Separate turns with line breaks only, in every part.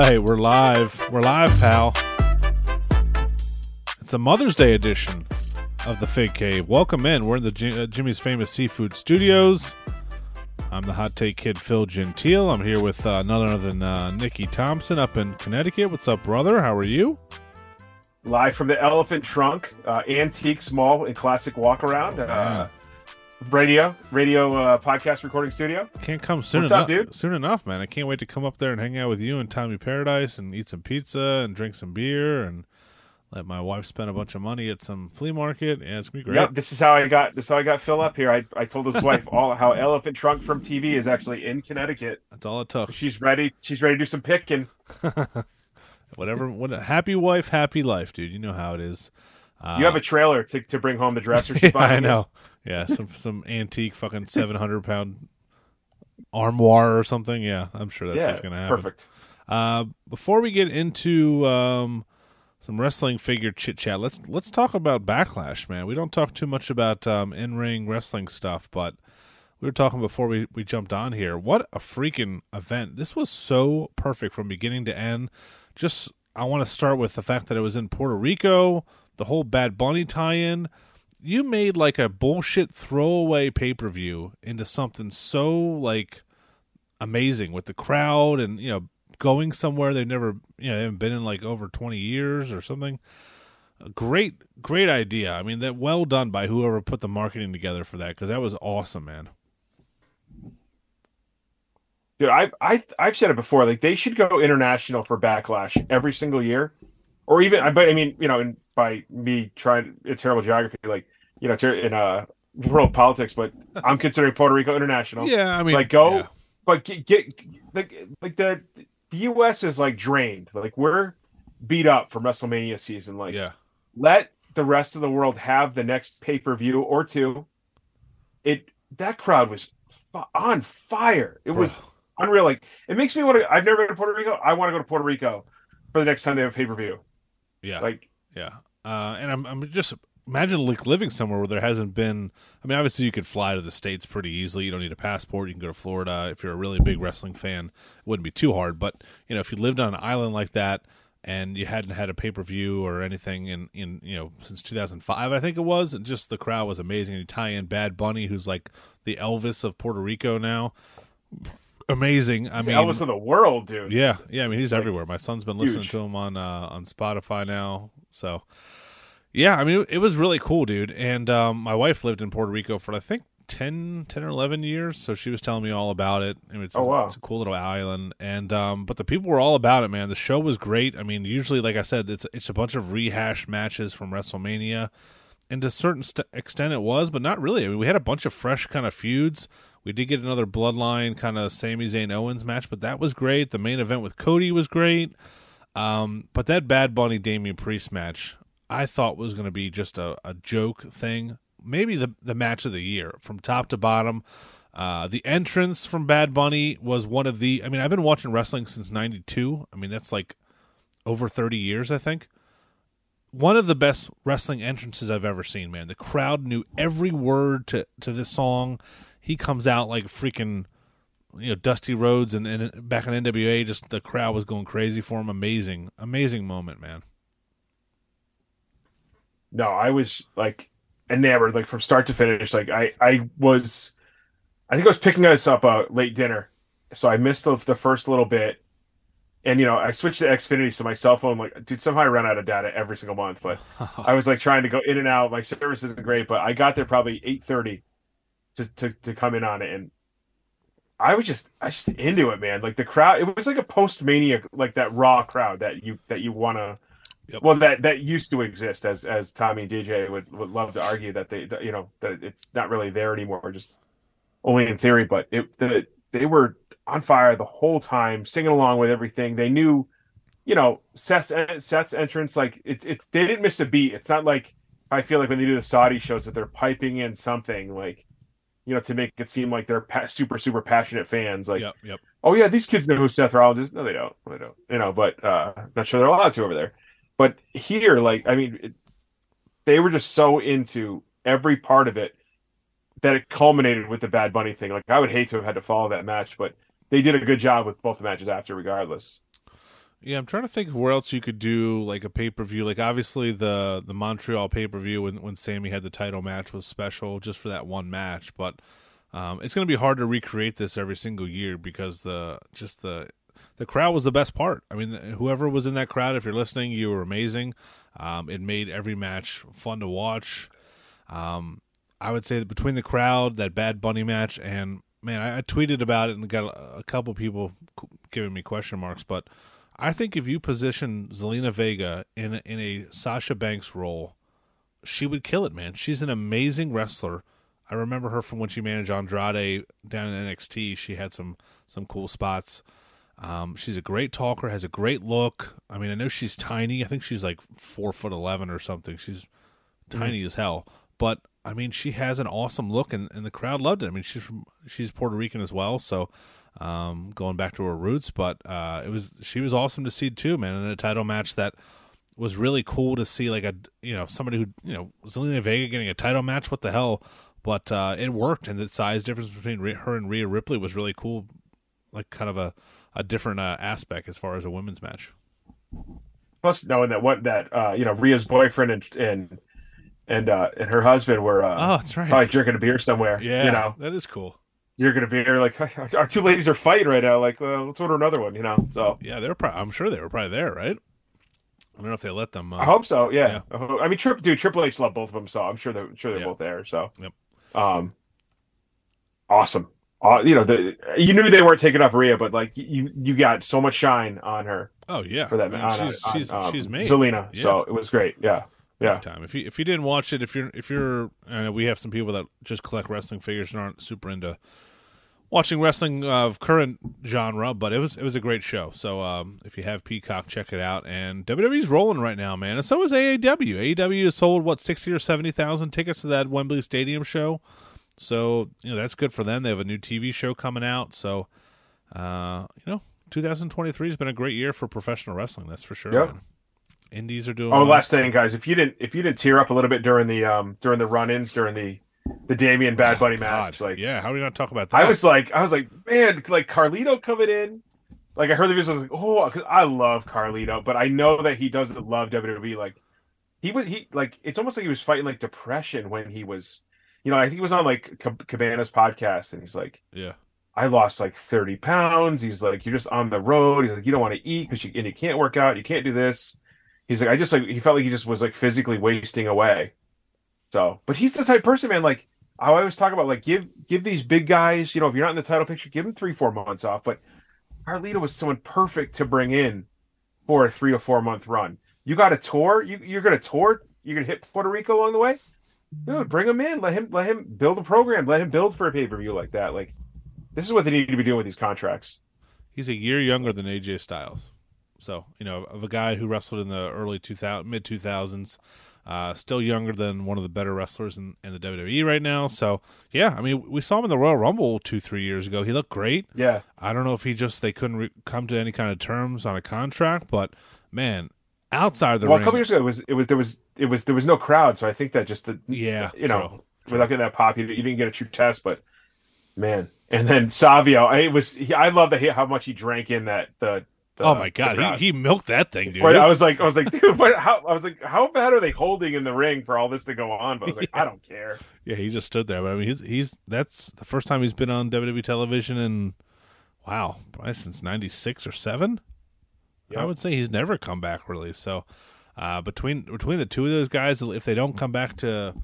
right, we're live. We're live, pal. It's a Mother's Day edition of the Fig Cave. Welcome in. We're in the uh, Jimmy's Famous Seafood Studios. I'm the Hot Take Kid Phil Gentile. I'm here with uh, none other than uh, Nikki Thompson up in Connecticut. What's up, brother? How are you?
Live from the Elephant Trunk, uh, antique, small, and classic walk around. Uh. Radio, radio uh, podcast recording studio.
Can't come soon
What's
enough.
up, dude?
Soon enough, man. I can't wait to come up there and hang out with you and Tommy Paradise and eat some pizza and drink some beer and let my wife spend a bunch of money at some flea market. Yeah, it's gonna be great.
Yep, this is how I got this is how I got Phil up here. I, I told his wife all how Elephant Trunk from TV is actually in Connecticut.
That's all it
So
took.
she's ready. She's ready to do some picking.
Whatever. What a happy wife, happy life, dude. You know how it is. Uh,
you have a trailer to, to bring home the dresser. She's
yeah,
buying
I know. Yeah, some some antique fucking seven hundred pound armoire or something. Yeah, I'm sure that's
yeah,
what's gonna happen.
perfect.
Uh, before we get into um, some wrestling figure chit chat, let's let's talk about Backlash, man. We don't talk too much about um, in ring wrestling stuff, but we were talking before we, we jumped on here. What a freaking event! This was so perfect from beginning to end. Just I want to start with the fact that it was in Puerto Rico, the whole Bad Bunny tie-in. You made like a bullshit throwaway pay per view into something so like amazing with the crowd and you know going somewhere they've never you know haven't been in like over 20 years or something a great great idea i mean that well done by whoever put the marketing together for that because that was awesome man
Dude, I I I've said it before. Like they should go international for Backlash every single year, or even. I But I mean, you know, and by me trying a terrible geography, like you know, in uh world politics, but I'm considering Puerto Rico international.
yeah i mean
like go,
yeah.
but get, get like like the the U.S. is like drained. Like we're beat up from WrestleMania season. Like
yeah
let the rest of the world have the next pay per view or two. It that crowd was fi- on fire. It was unreal. Like it makes me want to. I've never been to Puerto Rico. I want to go to Puerto Rico for the next time they have pay per view.
yeah
Like
yeah uh and i'm i'm just imagine like living somewhere where there hasn't been i mean obviously you could fly to the states pretty easily you don't need a passport you can go to florida if you're a really big wrestling fan it wouldn't be too hard but you know if you lived on an island like that and you hadn't had a pay-per-view or anything in in you know since 2005 i think it was and just the crowd was amazing and you tie in bad bunny who's like the elvis of puerto rico now amazing i
he's
mean
Elvis of the world, dude.
yeah, yeah. I mean, he's
Like,
everywhere. My son's been listening
huge.
to him on uh, on Spotify now. So, yeah, I mean, it, was really cool, dude. And um, my wife lived in Puerto Rico for I think 10, 10 or eleven years, so she was telling me all about it. I mean, it's,
Oh, wow.
it's a cool little island, and um, but the people were all about it, man. The show was great. I mean, usually, like I said, it's it's a bunch of rehashed matches from WrestleMania. And to a certain st- extent, it was, but not really. I mean, we had a bunch of fresh kind of feuds. We did get another Bloodline kind of Sami Zayn Owens match, but that was great. The main event with Cody was great. Um, but that Bad Bunny Damian Priest match, I thought was going to be just a, a joke thing. Maybe the the match of the year from top to bottom. Uh, the entrance from Bad Bunny was one of the. I mean, I've been watching wrestling since '92. I mean, that's like over 30 years, I think one of the best wrestling entrances I've ever seen, man. The crowd knew every word to to this song. He comes out like freaking you know Dusty Rhodes and, and back in NWA just the crowd was going crazy for him. Amazing. Amazing moment, man.
No, I was like enamored, like from start to finish. Like I, I was, I think I was picking us up a late dinner, so I missed the, the first little bit. And you know, I switched to Xfinity, so my cell phone, like, dude, somehow I run out of data every single month. But I was like trying to go in and out. My service isn't great, but I got there probably eight thirty to, to to come in on it, and I was just, I was just into it, man. Like the crowd, it was like a post mania, like that raw crowd that you that you want to
Yep.
well that that used to exist as as tommy dj would, would love to argue that they that, you know that it's not really there anymore just only in theory but it the, they were on fire the whole time singing along with everything they knew you know seth's seth's entrance like it's it's they didn't miss a beat it's not like i feel like when they do the saudi shows that they're piping in something like you know to make it seem like they're pa- super super passionate fans like
yep, yep.
oh yeah, these kids know who Seth Rollins is. No, they don't. They don't. You know, but uh, not sure they're allowed to over there. But here, like, I mean, it, they were just so into every part of it that it culminated with the Bad Bunny thing. Like, I would hate to have had to follow that match, but they did a good job with both the matches after, regardless.
Yeah, I'm trying to think of where else you could do like a pay per view. Like obviously the the Montreal pay per view when when Sami had the title match was special just for that one match, but um, it's going to be hard to recreate this every single year because the just the the crowd was the best part. I mean, whoever was in that crowd, if you're listening, you were amazing. Um, it made every match fun to watch. Um, I would say that between the crowd, that Bad Bunny match, and man, I, I tweeted about it and got a, a couple people giving me question marks, but I think if you position Zelina Vega in in a Sasha Banks role, she would kill it, man. She's an amazing wrestler. I remember her from when she managed Andrade down in NXT. She had some some cool spots. Um, she's a great talker, has a great look. I mean, I know she's tiny. I think she's like four foot eleven or something. She's tiny mm-hmm. as hell, but I mean, she has an awesome look, and, and the crowd loved it. I mean, she's from she's Puerto Rican as well, so um, going back to her roots. But uh, it was she was awesome to see too, man. In a title match that was really cool to see, like a you know somebody who you know Zelina Vega getting a title match. What the hell? But uh, it worked, and the size difference between her and Rhea Ripley was really cool. Like kind of a a different uh, aspect as far as a women's match.
Plus, knowing that what that uh, you know Rhea's boyfriend and and and uh, and her husband were uh,
oh, that's right,
probably drinking a beer somewhere.
Yeah,
you know
that is cool.
You're gonna be like our two ladies are fighting right now. Like, well, let's order another one. You know, so
yeah, they're. probably. I'm sure they were probably there, right? I don't know if they let them. Uh,
I hope so. Yeah, yeah. I mean, Trip, dude, Triple H loved both of them, so I'm sure they're sure they're yeah. both there. So,
yep.
Um, awesome uh, you know, the you knew they weren't taking off Rhea, but like you you got so much shine on her.
Oh yeah,
for that.
I mean, she's on, she's um, she's made
Zelina,
yeah.
so it was great. Yeah, yeah.
Time. If you if you didn't watch it, if you're if you're, uh, we have some people that just collect wrestling figures and aren't super into watching wrestling of current genre, but it was it was a great show. So um, if you have Peacock, check it out. And WWE's rolling right now, man, and so is AEW. AEW has sold what sixty or seventy thousand tickets to that Wembley Stadium show. So you know that's good for them. They have a new TV show coming out. So uh, you know, 2023 has been a great year for professional wrestling. That's for sure. Yep. Indies are doing.
Oh, well. last thing, guys, if you didn't if you didn't tear up a little bit during the um during the run-ins during the the Damian Bad oh, Bunny oh, match, like
yeah, how are we gonna talk about that?
I was like, I was like, man, like Carlito coming in. Like I heard the videos, I was like, oh, cause I love Carlito, but I know that he doesn't love WWE. Like he was, he like it's almost like he was fighting like depression when he was you know, I think he was on like Cabana's podcast, and he's like,
"Yeah,
I lost like thirty pounds." He's like, "You're just on the road." He's like, "You don't want to eat because you and you can't work out. You can't do this." He's like, "I just like he felt like he just was like physically wasting away." So, but he's the type of person, man. Like I always talk about, like give give these big guys, you know, if you're not in the title picture, give them three four months off. But Carlito was someone perfect to bring in for a three or four month run. You got a tour. You you're gonna tour. You're gonna hit Puerto Rico along the way dude, bring him in. Let him let him build a program. Let him build for a pay per view like that. Like this is what they need to be doing with these contracts.
He's a year younger than AJ Styles, so you know of a guy who wrestled in the early two thousand mid two thousands. Uh, still younger than one of the better wrestlers in, in the WWE right now. So yeah, I mean, we saw him in the Royal Rumble two, three years ago. He looked great.
Yeah.
I don't know if he just they couldn't re- come to any kind of terms on a contract, but man, outside of the
well,
ring.
a couple years ago, it was it was there was it was there was no crowd, so I think that just the
yeah,
you know, true, without getting that pop, you, you, didn't get a true test, but man, and then Savio, I was he, I love that he, how much he drank in that the. the
oh my god, he, he milked that thing, dude.
I was like, I was like, dude, what, how, I was like, how bad are they holding in the ring for all this to go on? But I was like, yeah. I don't care.
Yeah, he just stood there. But I mean, he's he's that's the first time he's been on WWE television in wow, probably since '96 or seven. Yep. I would say he's never come back really. So uh, between between the two of those guys, if they don't come back to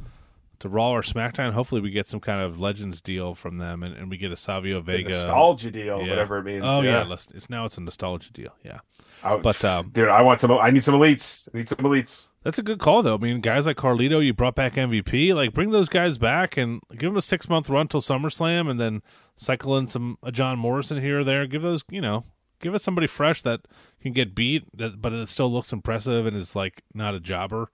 to Raw or SmackDown, hopefully we get some kind of Legends deal from them, and, and we get a Savio Vega
the nostalgia deal, yeah. whatever it means.
Oh yeah, yeah it's now it's a nostalgia deal. Yeah,
but um, dude, I want some. I need some elites. I need some elites.
That's a good call, though. I mean, guys like Carlito, you brought back MVP. Like, bring those guys back and give them a six month run till SummerSlam, and then cycle in some a John Morrison here or there. Give those, you know, give us somebody fresh that can get beat, that, but it still looks impressive and is like not a jobber.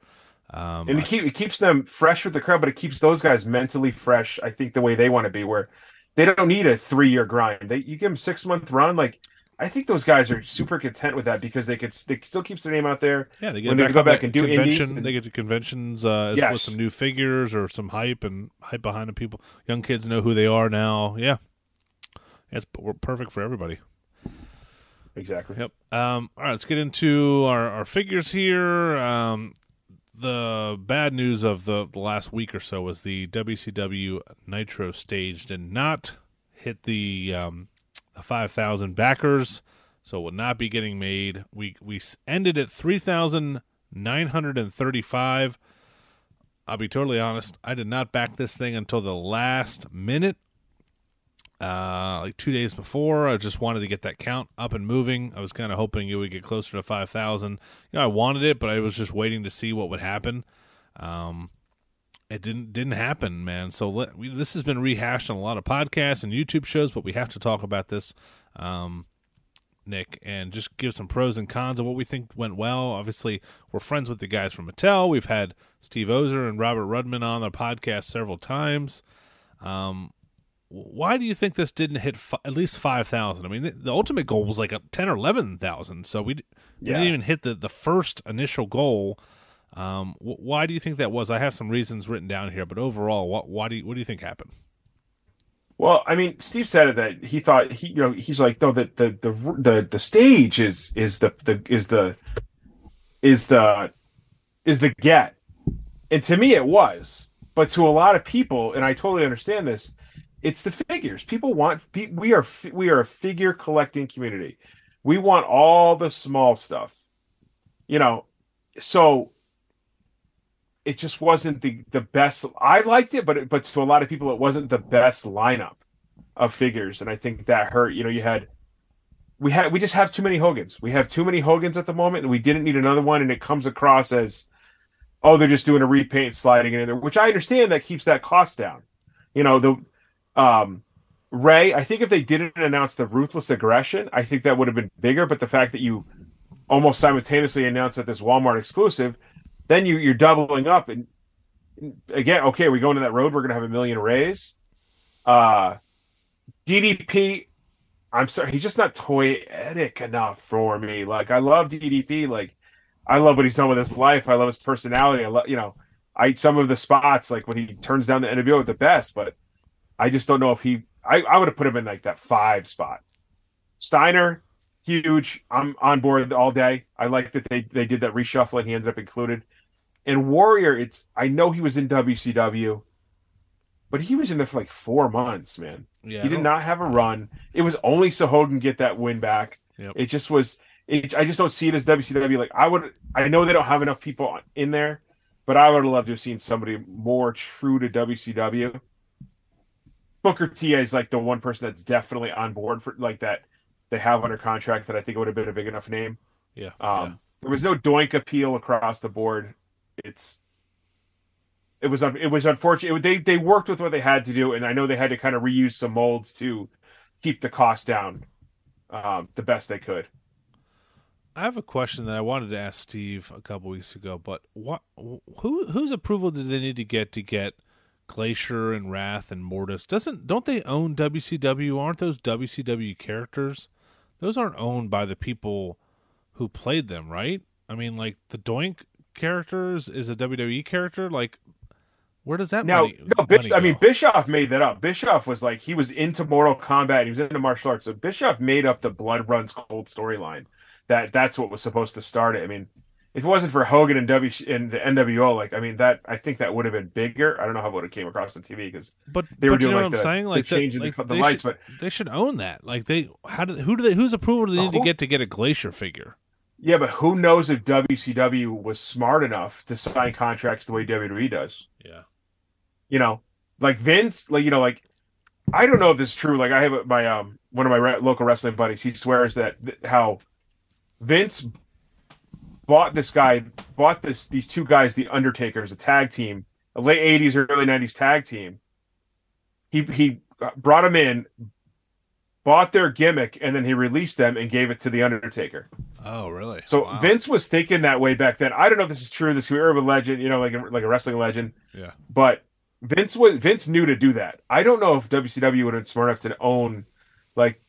Um,
and it, keep, it keeps them fresh with the crowd, but it keeps those guys mentally fresh. I think the way they want to be, where they don't need a three year grind. They you give them six month run, like I think those guys are super content with that because they could they still keeps their name out there.
Yeah, they get when they go back and do convention. And, they get to conventions uh, yes. with some new figures or some hype and hype behind the people. Young kids know who they are now. Yeah, it's perfect for everybody.
Exactly.
Yep. Um, all right, let's get into our, our figures here. Um, the bad news of the, the last week or so was the WCW Nitro stage did not hit the um, 5,000 backers, so it will not be getting made. We we ended at 3,935. I'll be totally honest, I did not back this thing until the last minute. Uh, like two days before, I just wanted to get that count up and moving. I was kind of hoping it would get closer to 5,000. You know, I wanted it, but I was just waiting to see what would happen. Um, it didn't didn't happen, man. So let, we, this has been rehashed on a lot of podcasts and YouTube shows, but we have to talk about this, um, Nick, and just give some pros and cons of what we think went well. Obviously, we're friends with the guys from Mattel. We've had Steve Ozer and Robert Rudman on the podcast several times. Um, why do you think this didn't hit f- at least 5,000? I mean, the, the, ultimate goal was like a 10 or 11,000. So we, we yeah. didn't even hit the, the first initial goal. Um, wh- why do you think that was? I have some reasons written down here, but overall, what why do you, what do you think happened?
Well, I mean, Steve said it that he thought he, you know, he's like, no, the the the the, the stage is is the the is the is the is the get, and to me it was, but to a lot of people, and I totally understand this, it's the figures. People want we are we are a figure collecting community. We want all the small stuff, you know. So it just wasn't the the best. I liked it, but but to a lot of people, it wasn't the best lineup of figures, and I think that hurt. You know, you had we had we just have too many Hogans. We have too many Hogans at the moment, and we didn't need another one. And it comes across as oh, they're just doing a repaint, sliding in there, which I understand that keeps that cost down. You know the um Rey. I think if they didn't announce the ruthless aggression, I think that would have been bigger. But the fact that you almost simultaneously announced that this Walmart exclusive then you you're doubling up and again okay we go into that road we're gonna have a million Reys. uh ddp i'm sorry he's just not toyetic enough for me like i love ddp like i love what he's done with his life i love his personality i love you know i some of the spots like when he turns down the nwo at the best but i just don't know if he i, I would have put him in like that five spot steiner huge i'm on board all day i like that they they did that reshuffle and he ended up included and Warrior, it's I know he was in WCW, but he was in there for like four months, man. Yeah, he did not have a run. It was only so Hogan get that win back. Yep. It just was. It, I just don't see it as WCW. Like I would, I know they don't have enough people in there, but I would have loved to have seen somebody more true to WCW. Booker T is like the one person that's definitely on board for like that they have under contract that I think would have been a big enough name.
Yeah. Um,
yeah. there was no doink appeal across the board it's it was it was unfortunate. They they worked with what they had to do, and I know they had to kind of reuse some molds to keep the cost down um, the best they could.
I have a question that I wanted to ask Steve a couple weeks ago, but what who whose approval did they need to get to get Glacier and Wrath and Mortis? Doesn't don't they own WCW? Aren't those WCW characters? Those aren't owned by the people who played them, right? I mean, like the Doink characters is a WWE character? Like, where does that
now?
Money,
no, Bish, I mean Bischoff made that up. Bischoff was like he was into Mortal Kombat. He was into martial arts. So Bischoff made up the Blood Runs Cold storyline. That that's what was supposed to start it. I mean, if it wasn't for Hogan and W and the NWO, like I mean that I think that would have been bigger. I don't know how it would have came across on TV because
but
they
were
but doing
you know
like
what I'm
the,
saying? Like
the changing
like
the, the lights,
should,
but
they should own that. Like they how do who do they whose approval do they need to get to get a Glacier figure?
Yeah, but who knows if WCW was smart enough to sign contracts the way WWE does?
Yeah.
You know, like Vince, like you know, like I don't know if this is true. Like I have my um one of my re- local wrestling buddies. He swears that how Vince bought this guy, bought this these two guys, the Undertakers, a tag team, a late '80s, early '90s tag team. He he brought them in, bought their gimmick, and then he released them and gave it to the Undertaker.
Oh, really?
So
wow.
Vince was thinking that way back then. I don't know if this is true. This could be urban legend, you know, like a, like a wrestling legend.
Yeah.
But Vince was Vince knew to do that. I don't know if WCW would have been smart enough to own like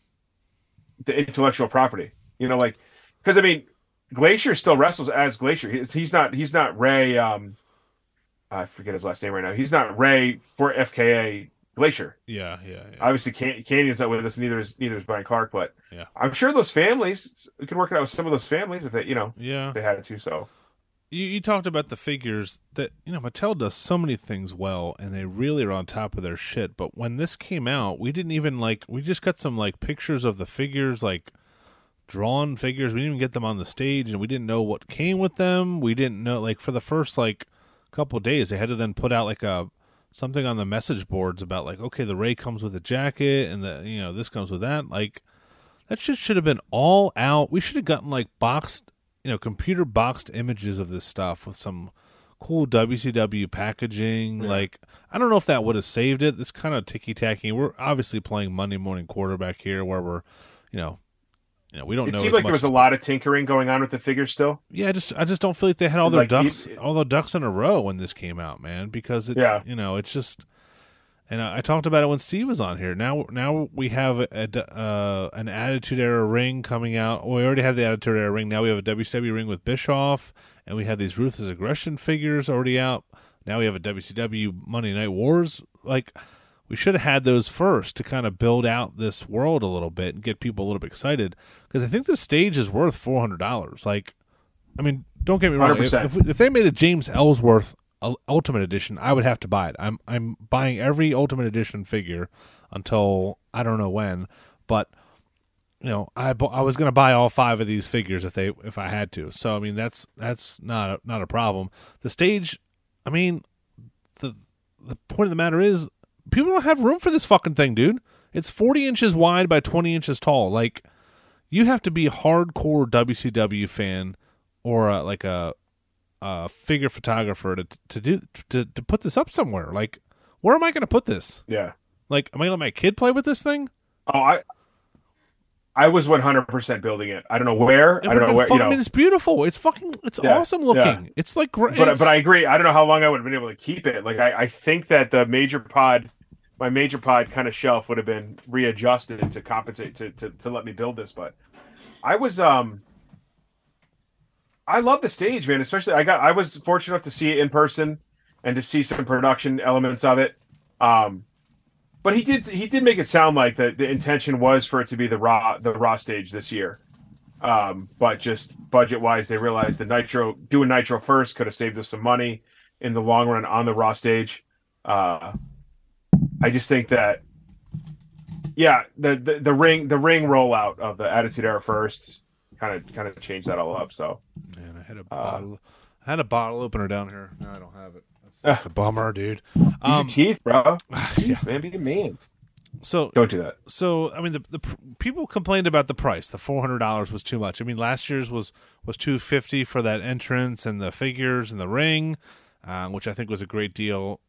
the intellectual property. You know, like because I mean, Glacier still wrestles as Glacier. He's, he's not he's not Rey. Um, I forget his last name right now. He's not Ray for FKA Glacier.
Yeah, yeah, yeah.
Obviously, Can- Kanyon's not with us. Neither is neither is Brian Clark. But
Yeah.
I'm sure those families we could work it out with some of those families if they, you know,
yeah.
if they had to. So
You, you talked about the figures that you know Mattel does so many things well, and they really are on top of their shit. But when this came out, we didn't even like. We just got some like pictures of the figures, like drawn figures. We didn't even get them on the stage, and we didn't know what came with them. We didn't know like for the first like couple days, they had to then put out like a something on the message boards about like okay, the Rey comes with a jacket, and the you know this comes with that. Like that shit should have been all out. We should have gotten like boxed you know, computer boxed images of this stuff with some cool WCW packaging.
Yeah.
Like, I don't know if that would have saved it. It's kind of ticky tacky. We're obviously playing Monday morning quarterback here, where we're, you know, you know, we don't
it
know.
seemed
as
like there was a lot of tinkering going on with the figures still.
Yeah, I just I just don't feel like they had all their
Like,
ducks all the ducks in a row when this came out, man. Because it,
Yeah.
you know, it's just. And I, I talked about it when Steve was on here. Now, now we have a, a- uh, an Attitude Era ring coming out. We already had the Attitude Era ring. Now we have a WCW ring with Bischoff, and we have these Ruthless Aggression figures already out. Now we have a WCW Monday Night Wars. Like, we should have had those first to kind of build out this world a little bit and get people a little bit excited. Because I think the stage is worth four hundred dollars. Like, I mean, don't get me wrong. If,
100%.
if, if they made a James Ellsworth Ultimate Edition, I would have to buy it. I'm I'm buying every Ultimate Edition figure until I don't know when, but you know, I I was going to buy all five of these figures if they if I had to. So I mean, that's that's not a, not a problem. The stage, I mean, the the point of the matter is, people don't have room for this fucking thing, dude. It's 40 inches wide by 20 inches tall. Like, you have to be a hardcore WCW fan or uh like a, a figure photographer to to do to to put this up somewhere. Like, where am I going to put this?
Yeah.
Like, am I going to let my kid play with this thing?
Oh, I I was 100% building it. I don't know where. I don't know where.
fun.
You know,
I mean, it's beautiful. It's fucking. It's
Yeah,
awesome looking. It's like great.
but but I agree. I don't know how long I would have been able to keep it. Like I, I think that the major pod, my major pod kind of shelf would have been readjusted to compensate to, to to let me build this. But I was um, I love the stage, man. Especially I got I was fortunate enough to see it in person and to see some production elements of it. Um, but he did he did make it sound like the the intention was for it to be the raw the raw stage this year. Um, but just budget wise, they realized the Nitro doing Nitro first could have saved us some money in the long run on the Raw stage. Uh, I just think that, yeah, the, the the ring the ring rollout of the Attitude Era first kind of kind of changed that all up. So
Man, I had a
Uh,
bottle. I had a bottle opener down here. No, I don't have it. That's, that's a bummer, dude. Um,
your teeth, bro.
yeah.
Man, be a man.
So
Don't do that.
so I mean the the people complained about the price. The four hundred dollars was too much. I mean last year's was was two fifty for that entrance and the figures and the ring, uh, which I think was a great deal.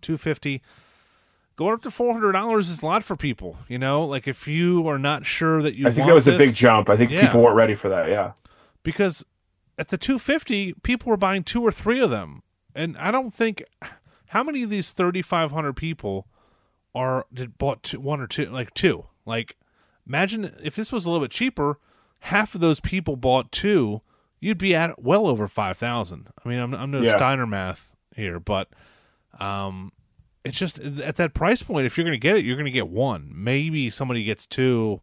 Two fifty. Going up to four hundred dollars is a lot for people. You know, like if you are not sure that you,
I think that was a big jump. I think
Yeah.
people weren't ready for that. Yeah.
because at the 250 people were buying two or three of them and i don't think how many of these 3500 people are did bought two, one or two like two like imagine if this was a little bit cheaper half of those people bought two you'd be at well over 5000 i mean i'm, I'm no
Yeah.
steiner math here but um it's just at that price point if you're going to get it you're going to get one maybe somebody gets two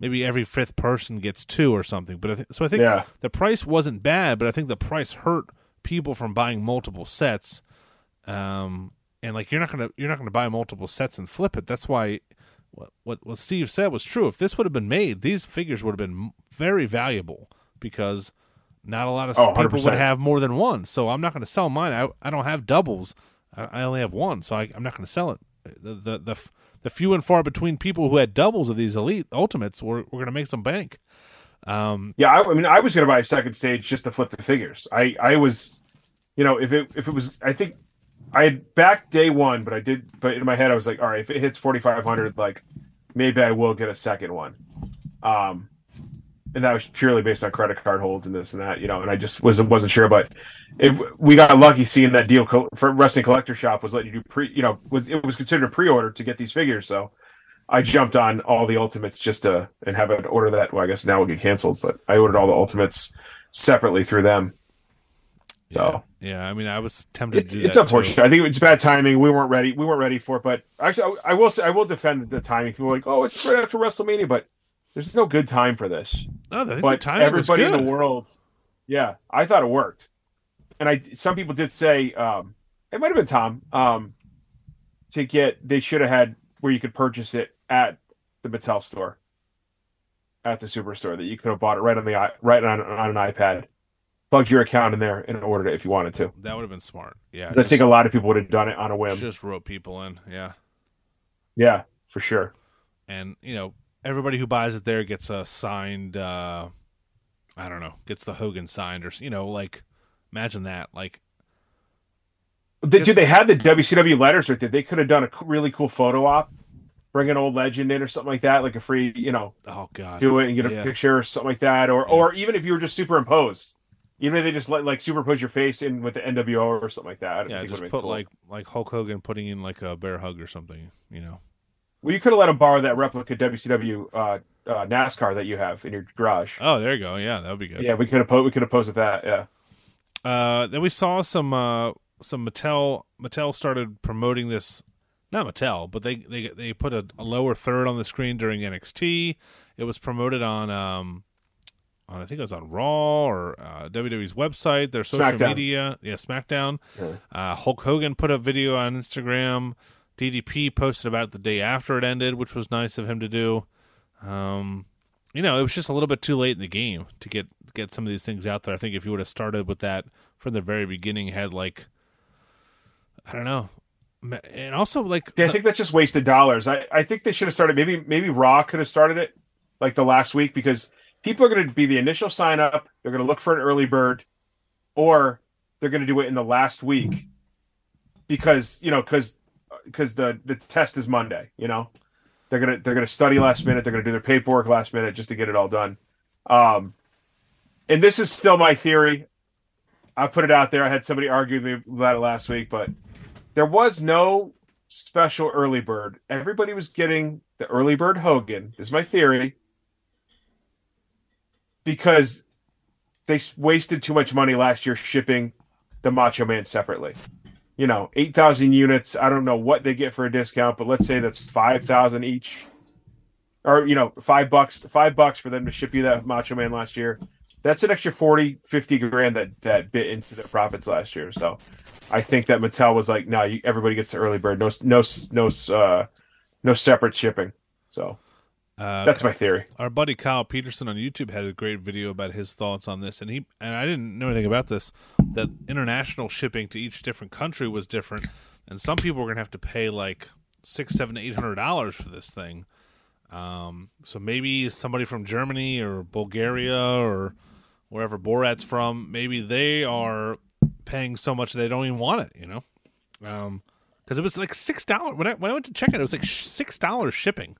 maybe every fifth person gets two or something but I th- so i think
Yeah.
the price wasn't bad, but I think the price hurt people from buying multiple sets. Um, and like you're not gonna you're not gonna buy multiple sets and flip it. That's why what what, what Steve said was true. If this would have been made, these figures would have been very valuable because not a lot of
Oh,
people would
100%.
have more than one. So I'm not going to sell mine. I I don't have doubles. I, only have one, so I, I'm not going to sell it. The the the the few and far between people who had doubles of these elite ultimates were, were going to make some bank. Um,
Yeah, I, I mean, I was going to buy a second stage just to flip the figures. I, I was, you know, if it if it was, I think I had back day one, but I did, but in my head I was like, all right, if it hits forty five hundred, like maybe I will get a second one. Um, and that was purely based on credit card holds and this and that, you know. And I just wasn't wasn't sure, but if we got lucky seeing that deal co- for Wrestling Collector Shop was letting you do pre, you know, was it was considered a pre order to get these figures, so. I jumped on all the ultimates just to and have it order that. Well, I guess now will get canceled, but I ordered all the ultimates separately through them. So
yeah, yeah I mean, I was tempted
it's,
to do
it's unfortunate.
too.
I think it's bad timing. We weren't ready. We weren't ready for it. But actually, I, I will say I will defend the timing. People are like, oh, it's right after WrestleMania, but there's no good time for this.
No, the
But
was
everybody in the world, yeah, I thought it worked. And I some people did say um, it might have been Tom um, to get they should have had where you could purchase it at the Mattel store, at the superstore that you could have bought it right on the right on, on an iPad, plugged your account in there and ordered it if you wanted to.
That would have been smart. Yeah,
I think a lot of people would have done it on a whim.
just wrote people in. Yeah,
Yeah, for sure.
and you know, everybody who buys it there gets a signed. uh I don't know, gets the Hogan signed, or you know, like imagine that. Like,
They,
It's-
dude, they had the WCW letters right there. They could have done a really cool photo op, bring an old legend in or something like that, like a free, you know,
oh god,
do it and get a
Yeah.
picture or something like that, or
Yeah.
or even if you were just superimposed, even if they just let like superimpose your face in with the NWO or something like that. I
yeah, just put
cool.
like like Hulk Hogan putting in like a bear hug or something. You know,
well, you could have let them borrow that replica WCW uh, uh, NASCAR that you have in your garage.
oh there you go. Yeah, that would be good.
Yeah, we could have po- we could have with that. Yeah,
Uh, then we saw some uh, some Mattel. Mattel started promoting this, not Mattel, but they they they put a, a lower third on the screen during NXT. It was promoted on um, on I think it was on Raw or uh, WWE's website, their social
SmackDown.
media. Yeah, SmackDown.
Yeah.
Uh, Hulk Hogan put a video on Instagram. DDP posted about it the day after it ended, which was nice of him to do. Um, you know, it was just a little bit too late in the game to get get some of these things out there. I think if you would have started with that from the very beginning, had like, I don't know, and also like,
yeah. I think that's just wasted dollars. I I think they should have started. Maybe maybe Raw could have started it like the last week because people are going to be the initial sign up. They're going to look for an early bird, or they're going to do it in the last week because you know because because the the test is Monday. You know, they're gonna they're gonna study last minute. They're gonna do their paperwork last minute just to get it all done. Um, and this is still my theory. I put it out there. I had somebody argue with me about it last week, but there was no special early bird. Everybody was getting the early bird Hogan. Is my theory because they wasted too much money last year shipping the Macho Man separately. You know, 8,000 units. I don't know what they get for a discount, but let's say that's 5,000 each. Or, you know, five bucks, five bucks for them to ship you that Macho Man last year. That's an extra 40, 50 grand that, that bit into their profits last year. So I think that Mattel was like, no, you, everybody gets the early bird. No, no, no, uh, no separate shipping. So
uh,
that's my theory.
our buddy Kyle Peterson on YouTube had a great video about his thoughts on this, and he and I didn't know anything about this. That international shipping to each different country was different, and some people were gonna have to pay like six, seven, eight hundred dollars for this thing. Um, so maybe somebody from Germany or Bulgaria or wherever Borat's from, maybe they are paying so much they don't even want it. You know, because it was like six dollars when I when I went to check it, it was like six dollars shipping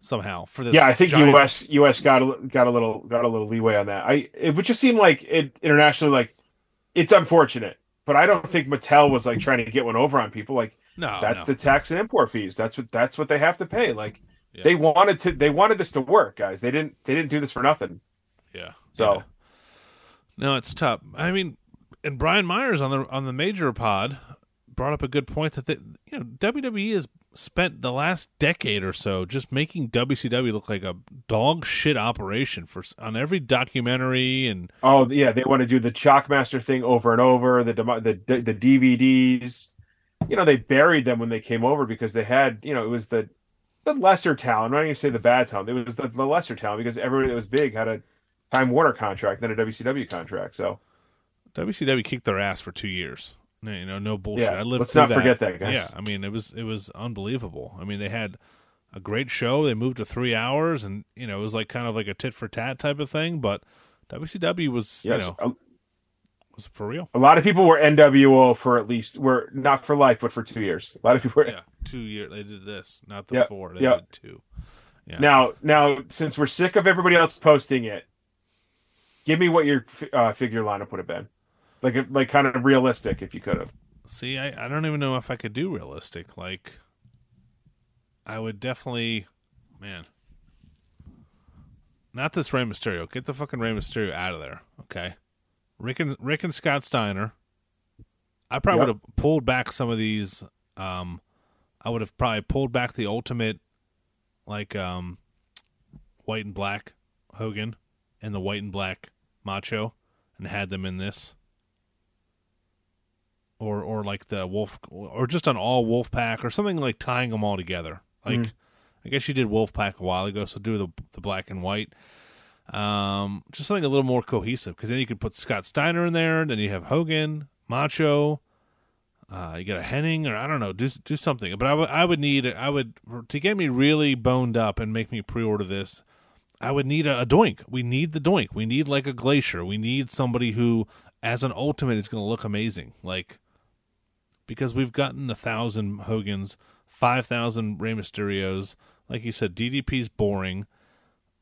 somehow for this.
Yeah, I think
giant-
US US got a, got a little got a little leeway on that. I it would just seem like it internationally like it's unfortunate, but I don't think Mattel was like trying to get one over on people. Like
No,
that's
no.
the tax and import fees. That's what that's what they have to pay. Like
Yeah.
they wanted to they wanted this to work, guys. They didn't they didn't do this for nothing.
Yeah.
So-
Yeah. no, it's tough. I mean, and Brian Myers on the on the major pod brought up a good point that they, you know WWE has spent the last decade or so just making WCW look like a dog shit operation for on every documentary and
Oh yeah, they want to do the Chalkmaster thing over and over. The the the DVDs, you know, they buried them when they came over because they had, you know, it was the the lesser talent. I'm not going to say the bad talent. It was the, the lesser talent because everybody that was big had a Time Warner contract, not a WCW contract. So
WCW kicked their ass for two years. No, You know, no bullshit.
Yeah,
I lived
let's not
that.
forget that, guys.
Yeah, I mean, it was it was unbelievable. I mean, they had a great show. They moved to three hours, and you know, it was like kind of like a tit for tat type of thing. But WCW was,
yes,
you know,
a,
was for real.
a lot of people were NWO for at least were not for life, but for two years. A lot of people were.
Yeah, two years. They did this, not the
Yeah,
four. They
yeah.
did two. Yeah.
Now, now, since we're sick of everybody else posting it, give me what your uh, figure lineup would have been, like, like kind of realistic, if you could have.
See, I, I don't even know if I could do realistic. Like, I would definitely, man. Not this Rey Mysterio. Get the fucking Rey Mysterio out of there, okay? Rick and Rick and Scott Steiner. I probably
Yep.
would have pulled back some of these. Um, I would have probably pulled back the ultimate, like um, white and black Hogan and the white and black Macho, and had them in this. Or or like the Wolf, or just an all Wolf Pack, or something like tying them all together. Like,
Mhm.
I guess you did Wolf Pack a while ago, so do the the black and white. Um, just something a little more cohesive because then you could put Scott Steiner in there. and Then you have Hogan, Macho. Uh, you got a Hennig, or I don't know, do do something. But I would I would need I would to get me really boned up and make me pre-order this. I would need a, a doink. We need the doink. We need like a glacier. We need somebody who, as an ultimate, is going to look amazing. Like because we've gotten a thousand Hogans, five thousand Rey Mysterios. Like you said, DDP's boring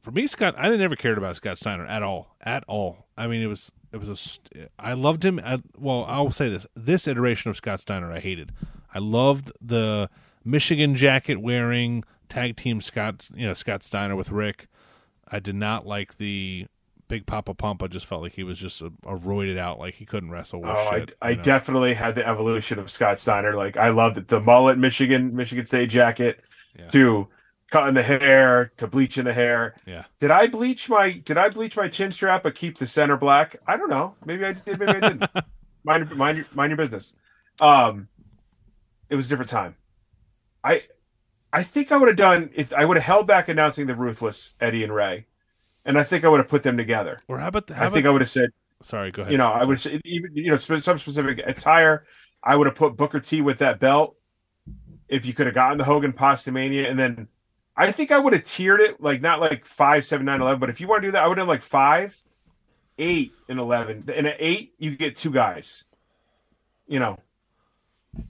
for me, Scott, I never cared about Scott Steiner at all, at all. I mean, it was it was a. I loved him. Well, I'll say this: this iteration of Scott Steiner, I hated. I loved the Michigan jacket wearing tag team Scott, you know, Scott Steiner with Rick. I did not like the Big Papa Pump. I just felt like he was just a, a roided out, like he couldn't wrestle. With
Oh,
shit,
I, I
know?
definitely had the evolution of Scott Steiner. Like I loved it. The mullet, Michigan, Michigan State jacket,
Yeah.
to cutting the hair, to bleaching the hair.
Yeah.
Did I bleach my Did I bleach my chin strap but keep the center black? I don't know. Maybe I did. Maybe I didn't. mind, mind, your- mind your business. Um, it was a different time. I, I think I would have done if I would have held back announcing the ruthless Eddie and Rey, and I think I would have put them together.
Or how about? the- How
I
about
think I would have said,
sorry, go ahead.
you know, I would say even you know some specific attire. I would have put Booker T with that belt. If you could have gotten the Hogan Pastamania, and then I think I would have tiered it like not like five, seven, nine, eleven. But if you want to do that, I would have like five, eight, and eleven. And at eight, you get two guys. You know,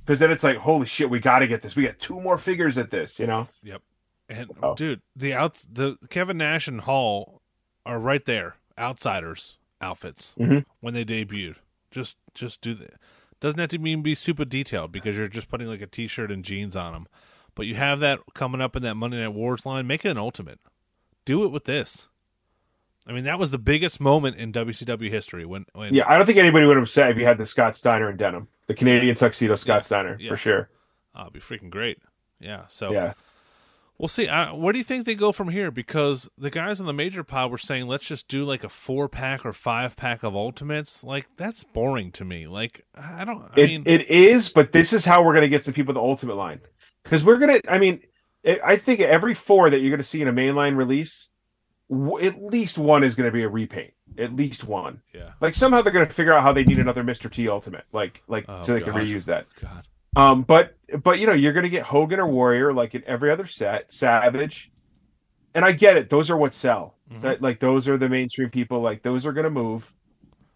because then it's like, holy shit, we got to get this. We got two more figures at this. You know, Yep.
And
Oh.
dude, the outs the Kevin Nash and Hall are right there, outsiders outfits
Mhm.
when they debuted. Just just do that. Doesn't have to mean be super detailed because you're just putting like a t-shirt and jeans on them. But you have that coming up in that Monday Night Wars line. Make it an ultimate. Do it with this. I mean, that was the biggest moment in WCW history when when
yeah. I don't think anybody would have said if you had the Scott Steiner and denim, the Canadian tuxedo Scott
Yeah.
Steiner
Yeah.
for sure.
oh, it'd be freaking great. Yeah. So
Yeah.
We'll see. Uh, where do you think they go from here? Because the guys on the major pod were saying, let's just do like a four pack or five pack of ultimates. Like that's boring to me. Like I don't. I
It,
mean,
it is, but this is how we're going to get some people to Ultimate Line because we're going to. I mean, it, I think every four that you're going to see in a mainline release, w- at least one is going to be a repaint. At least one.
yeah.
Like somehow they're going to figure out how they need another Mister T Ultimate, like like
Oh,
so they can reuse that.
God.
Um, but but you know you're going to get Hogan or Warrior like in every other set, Savage, and I get it. Those are what sell.
Mhm.
That like those are the mainstream people. Like those are going to move.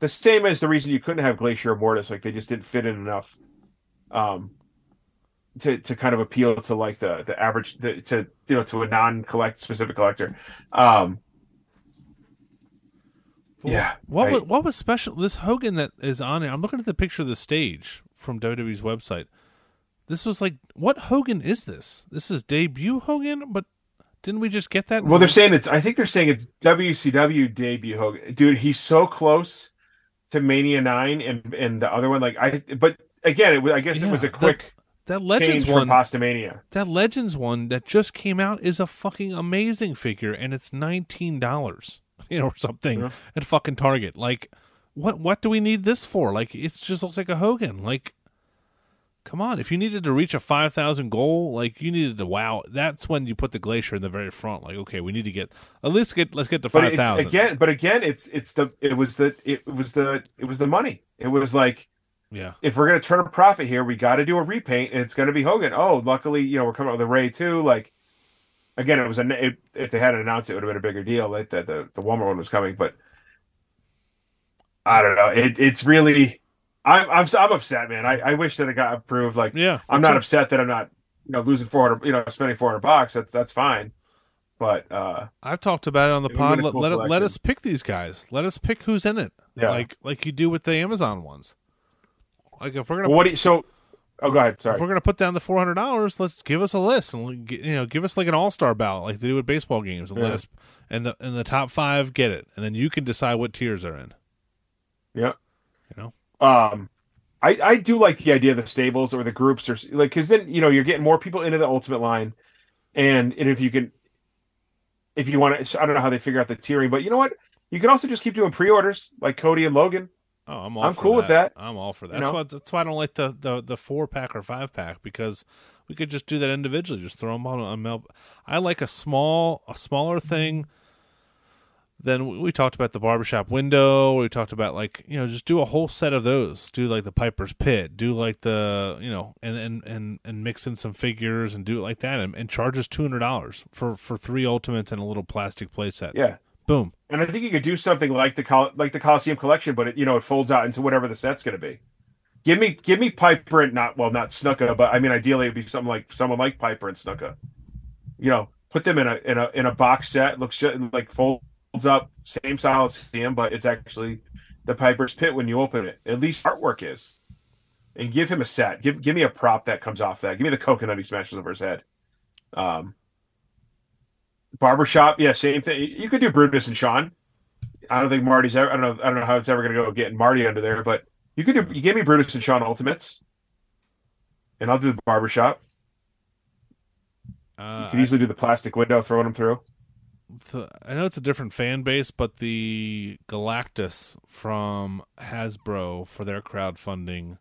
The same as the reason you couldn't have Glacier or Mortis. Like they just didn't fit in enough. Um. To, to kind of appeal to like the the average the, to you know to a non collect specific collector, um
Well,
Yeah,
What
I-
was, what was special? This Hogan that is on it. I'm looking at the picture of the stage from WWE's website. This was like, what Hogan is this? This is debut Hogan, but didn't we just get that?
Well, they're saying it's. I think they're saying it's WCW debut Hogan. Dude, he's so close to Mania Nine and and the other one. Like I, but again, it was. I guess it was a quick
that
change
Legends one.
Postomania.
That Legends one that just came out is a fucking amazing figure, and it's nineteen dollars, you know, or something
Yeah.
at fucking Target. Like, what what do we need this for? Like, it just looks like a Hogan. Like, come on, if you needed to reach a five thousand goal, like you needed to wow. That's when you put the glacier in the very front. Like, okay, we need to get at least get let's get to
But
five
it's
thousand.
again. But again, it's it's the it was the it was the it was the money. It was like
Yeah,
if we're gonna turn a profit here, we got to do a repaint, and it's gonna be Hogan. Oh, luckily, you know, we're coming out with a Rey too. Like again, it was a it, if they hadn't announced it, it would have been a bigger deal. Like that the the Walmart one was coming, but I don't know. It it's really I'm I'm I'm upset, man. I, I wish that it got approved. Like
yeah.
I'm not upset that I'm not you know losing 400 you know spending 400 bucks. That's that's fine. But uh
I've talked about it on the pod. Let,
cool
let, let us pick these guys. Let us pick who's in it.
yeah.
Like like you do with the Amazon ones. Like if we're gonna
well, what do you so? Oh, go ahead. Sorry.
if we're gonna put down the four hundred dollars, let's give us a list and you know give us like an all star ballot like they do with baseball games and let us and the and the top five get it and then you can decide what tiers are in.
Yeah. Um, I I do like the idea of the stables or the groups or like because then you know you're getting more people into the ultimate line, and and if you can, if you want to, I don't know how they figure out the tiering, but you know what, you can also just keep doing pre-orders like Cody and Logan.
Oh, I'm all
I'm cool with that.
I'm all for that.
You
That's
know?
why that's why I don't like the, the, the four pack or five pack because we could just do that individually. Just throw them on a mail. I like a small a smaller thing. Then we, talked about the barbershop window. We talked about like you know just do a whole set of those. Do like the Piper's Pit. Do like the you know and and and, and mix in some figures and do it like that and, and charge us two hundred dollars for for three ultimates and a little plastic playset.
Yeah,
Boom.
and I think you could do something like the Col- like the Coliseum collection, but it you know it folds out into whatever the set's going to be. Give me give me Piper and not well not Snuka, but I mean ideally it'd be something like someone like Piper and Snuka. You know, put them in a in a in a box set. Looks ju- like folds up, same style as him, but it's actually the Piper's Pit when you open it. At least artwork is, and give him a set. Give give me a prop that comes off that. Give me the coconut he smashes over his head. Um, barbershop, yeah, same thing. You could do Brutus and Sean. I don't think Marty's ever. I don't know. I don't know how it's ever going to go getting Marty under there, but you could do. You give me Brutus and Sean Ultimates, and I'll do the barbershop.
Uh,
You can easily do the plastic window, throwing them through.
The, I know it's a different fan base, but the Galactus from Hasbro for their crowdfunding,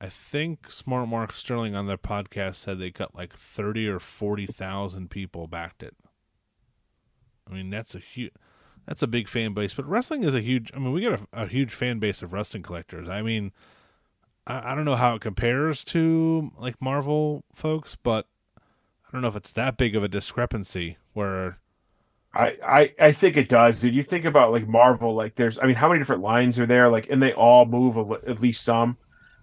I think Smart Mark Sterling on their podcast said they got like thirty or forty thousand people backed it. I mean, that's a huge, that's a big fan base. But wrestling is a huge. I mean, we got a, a huge fan base of wrestling collectors. I mean, I, I don't know how it compares to like Marvel folks, but I don't know if it's that big of a discrepancy where.
I, I I think it does, dude. You think about like Marvel, like there's, I mean, how many different lines are there? Like, and they all move a at least some.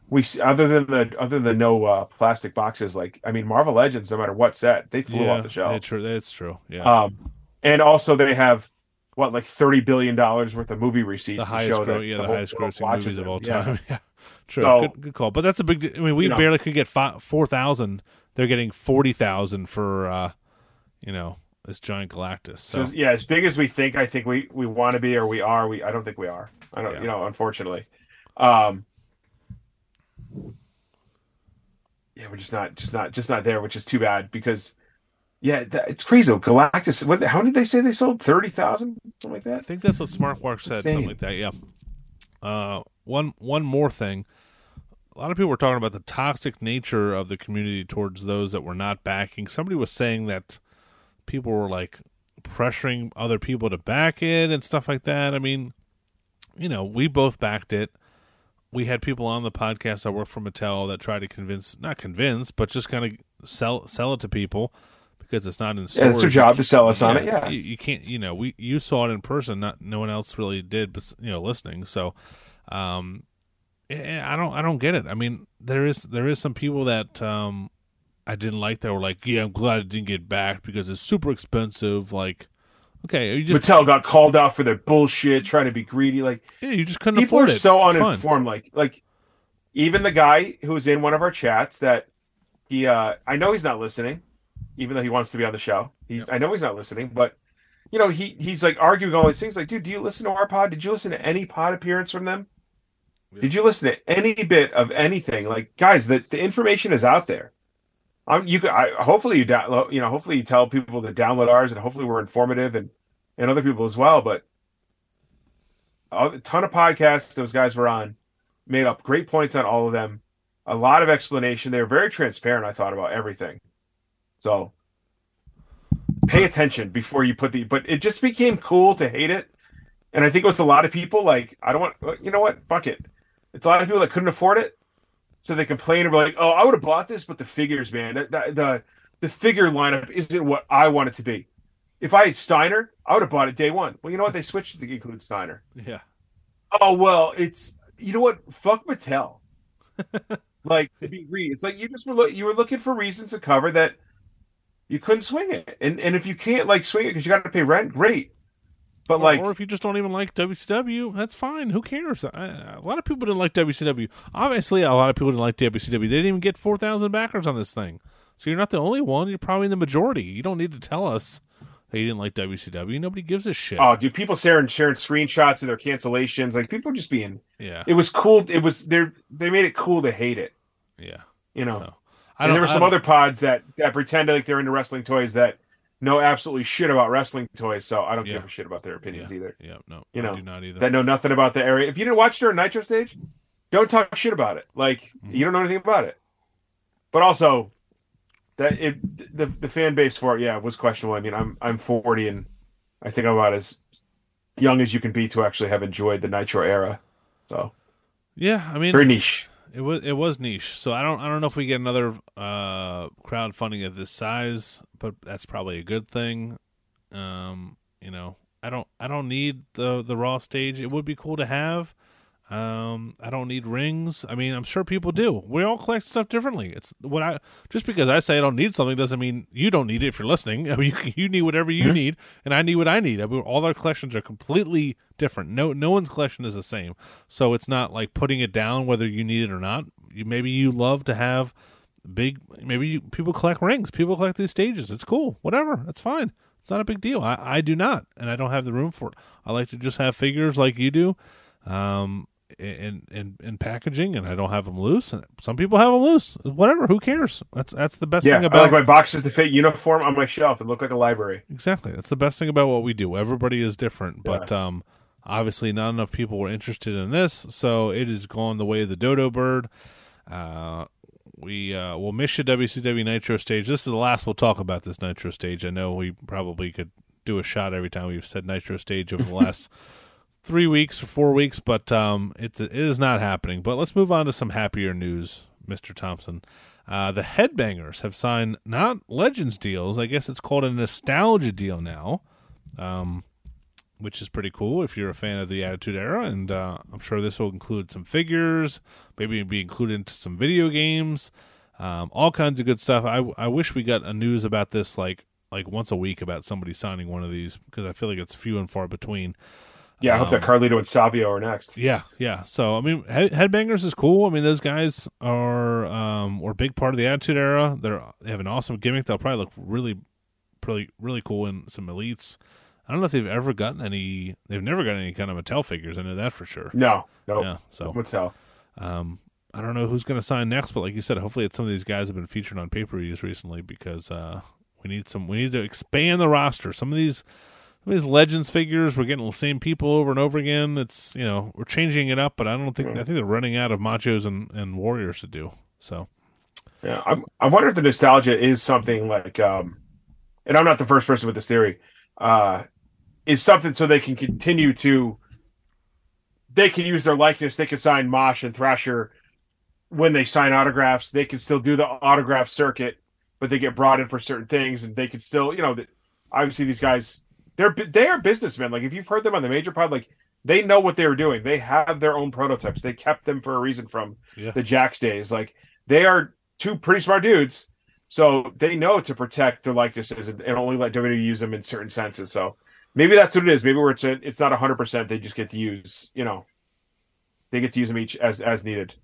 We see, other than the other than no uh, plastic boxes, like I mean, Marvel Legends, no matter what set, they flew off the shelves.
It's true. It's true. Yeah.
Um, and also they have what like thirty billion dollars worth of movie receipts
the
to
highest,
show
gro-
that
yeah,
the
the highest grossing movies of all
Yeah.
time. Yeah, true.
So-
good, good call. But that's a big. I mean, we
You know.
barely could get five, four thousand. They're getting forty thousand for, uh, you know, this giant Galactus.
So
So,
yeah, as big as we think, I think we we want to be or we are. We I don't think we are. I don't.
Yeah.
You know, unfortunately. Um. Yeah, we're just not, just not, just not there, which is too bad because, yeah, that, it's crazy. though. Galactus. What? How did they say they sold? Thirty thousand, something like that?
I think that's what Smart Mark said,
Insane.
something like that. Yeah. Uh, one one more thing. A lot of people were talking about the toxic nature of the community towards those that were not backing. Somebody was saying that people were like pressuring other people to back it and stuff like that. I mean, you know, we both backed it. We had people on the podcast that work for Mattel that tried to convince, not convince, but just kind of sell sell it to people because it's not in
Yeah, it's their job to sell us on it. Yeah,
you, you can't. You know, we you saw it in person. Not no one else really did, but you know, listening. So, um, eh, I don't I don't get it. I mean, there is there is some people that um I didn't like that were like, yeah, I'm glad it didn't get back because it's super expensive. Like, okay, you just
Mattel got called out for their bullshit, trying to be greedy. Like
yeah, you just couldn't
people
afford
are
it.
so
It's
uninformed. Like, like even the guy who was in one of our chats that he, uh, I know he's not listening, even though he wants to be on the show. He, I know he's not listening, but you know, he he's like arguing all these things. Like, dude, do you listen to our pod? Did you listen to any pod appearance from them? Did you listen to any bit of anything? Like, guys, the, the information is out there. You could, I, hopefully you download, you know, hopefully you tell people to download ours, and hopefully we're informative and and other people as well. But a ton of podcasts those guys were on, made up great points on all of them. A lot of explanation. They were very transparent. I thought about everything. So pay attention before you put the. But it just became cool to hate it, and I think it was a lot of people like I don't want. You know what? Fuck it. It's a lot of people that couldn't afford it, so they complain were like, "Oh, I would have bought this, but the figures, man, the the the, figure lineup isn't what I want it to be." If I had Steiner, I would have bought it day one. Well, you know what? They switched to include Steiner.
Yeah,
Oh well, it's you know what? Fuck Mattel. like to be greedy. It's like you just were look, you were looking for reasons to cover that you couldn't swing it, and and if you can't like swing it because you got to pay rent, great. But
or,
like,
or if you just don't even like WCW, that's fine. Who cares? I, a lot of people didn't like WCW. Obviously, a lot of people didn't like WCW. They didn't even get four thousand backers on this thing. So you're not the only one. You're probably in the majority. You don't need to tell us that you didn't like WCW. Nobody gives a shit.
Oh, dude, people sharing sharing screenshots of their cancellations. Like people are just being.
yeah,
It was cool. It was they they made it cool to hate it.
yeah.
You know.
So, I
and there were some other pods that that pretend like they're into wrestling toys that know absolutely shit about wrestling toys. So I don't
Yeah.
give a shit about their opinions either.
Yeah, no,
you
I
know,
do not either.
That know nothing about the area. If you didn't watch during Nitro stage, don't talk shit about it. Like
Mhm.
you don't know anything about it. But also, that it the the fan base for it, yeah, was questionable. I mean, I'm I'm 40 and I think I'm about as young as you can be to actually have enjoyed the Nitro era. So
yeah, I mean,
very niche.
It was it was niche, so I don't I don't know if we get another uh crowdfunding of this size, but that's probably a good thing. Um, you know, I don't I don't need the the raw stage. It would be cool to have. Um, I don't need rings. I mean, I'm sure people do. We all collect stuff differently. It's what I just because I say I don't need something doesn't mean you don't need it if you're listening. I mean, you, you need whatever you
Mhm.
need, and I need what I need. I mean, all our collections are completely different. No, no one's collection is the same. So it's not like putting it down whether you need it or not. You maybe you love to have big. Maybe you, people collect rings. People collect these stages. It's cool. Whatever. It's fine. It's not a big deal. I, I do not, and I don't have the room for it. I like to just have figures like you do, um, in in in packaging, and I don't have them loose. And some people have them loose. Whatever. Who cares? That's that's the best
Yeah,
thing
I
about
like my boxes to fit uniform on my shelf and look like a library.
Exactly. That's the best thing about what we do. Everybody is different, but um obviously not enough people were interested in this, so it is gone the way of the dodo bird. Uh we uh will miss you WCW Nitro stage. This is the last we'll talk about this Nitro stage. I know we probably could do a shot every time we've said Nitro stage over the last three weeks or four weeks, but um it it is not happening. But let's move on to some happier news, Mr. Thompson. Uh, the Headbangers have signed not Legends deals. I guess it's called a nostalgia deal now, um, which is pretty cool if you're a fan of the Attitude Era. And uh, I'm sure this will include some figures, maybe be included into some video games, um, all kinds of good stuff. I, I wish we got a news about this like like once a week about somebody signing one of these because I feel like it's few and far between.
Yeah, I hope that
Um,
Carlito and Savio are next.
Yeah, yeah. So I mean, head, Headbangers is cool. I mean, those guys are um were a big part of the Attitude Era. They're they have an awesome gimmick. They'll probably look really, really, really cool in some elites. I don't know if they've ever gotten any. They've never gotten any kind of Mattel figures. I know that for sure.
No, no.
Yeah. So
hell?
um, I don't know who's going to sign next, but like you said, hopefully it's some of these guys have been featured on pay per views recently because uh, we need some. We need to expand the roster. Some of these, these legends figures, we're getting the same people over and over again. It's you know we're changing it up, but I don't think I think they're running out of machos and, and warriors to do. So
Yeah, I'm, I wonder if the nostalgia is something like, um, and I'm not the first person with this theory, uh, is something so they can continue to, they can use their likeness. They can sign Mosh and Thrasher when they sign autographs. They can still do the autograph circuit, but they get brought in for certain things, and they can still, you know, the- obviously these guys, they're they are businessmen. Like if you've heard them on the major pod, like they know what they were doing. They have their own prototypes. They kept them for a reason from
Yeah.
the Jakks days. Like they are two pretty smart dudes, so they know to protect their likenesses and, and only let WWE use them in certain senses. So maybe that's what it is. Maybe where it's a, it's not hundred percent. They just get to use, you know, they get to use them each as as needed.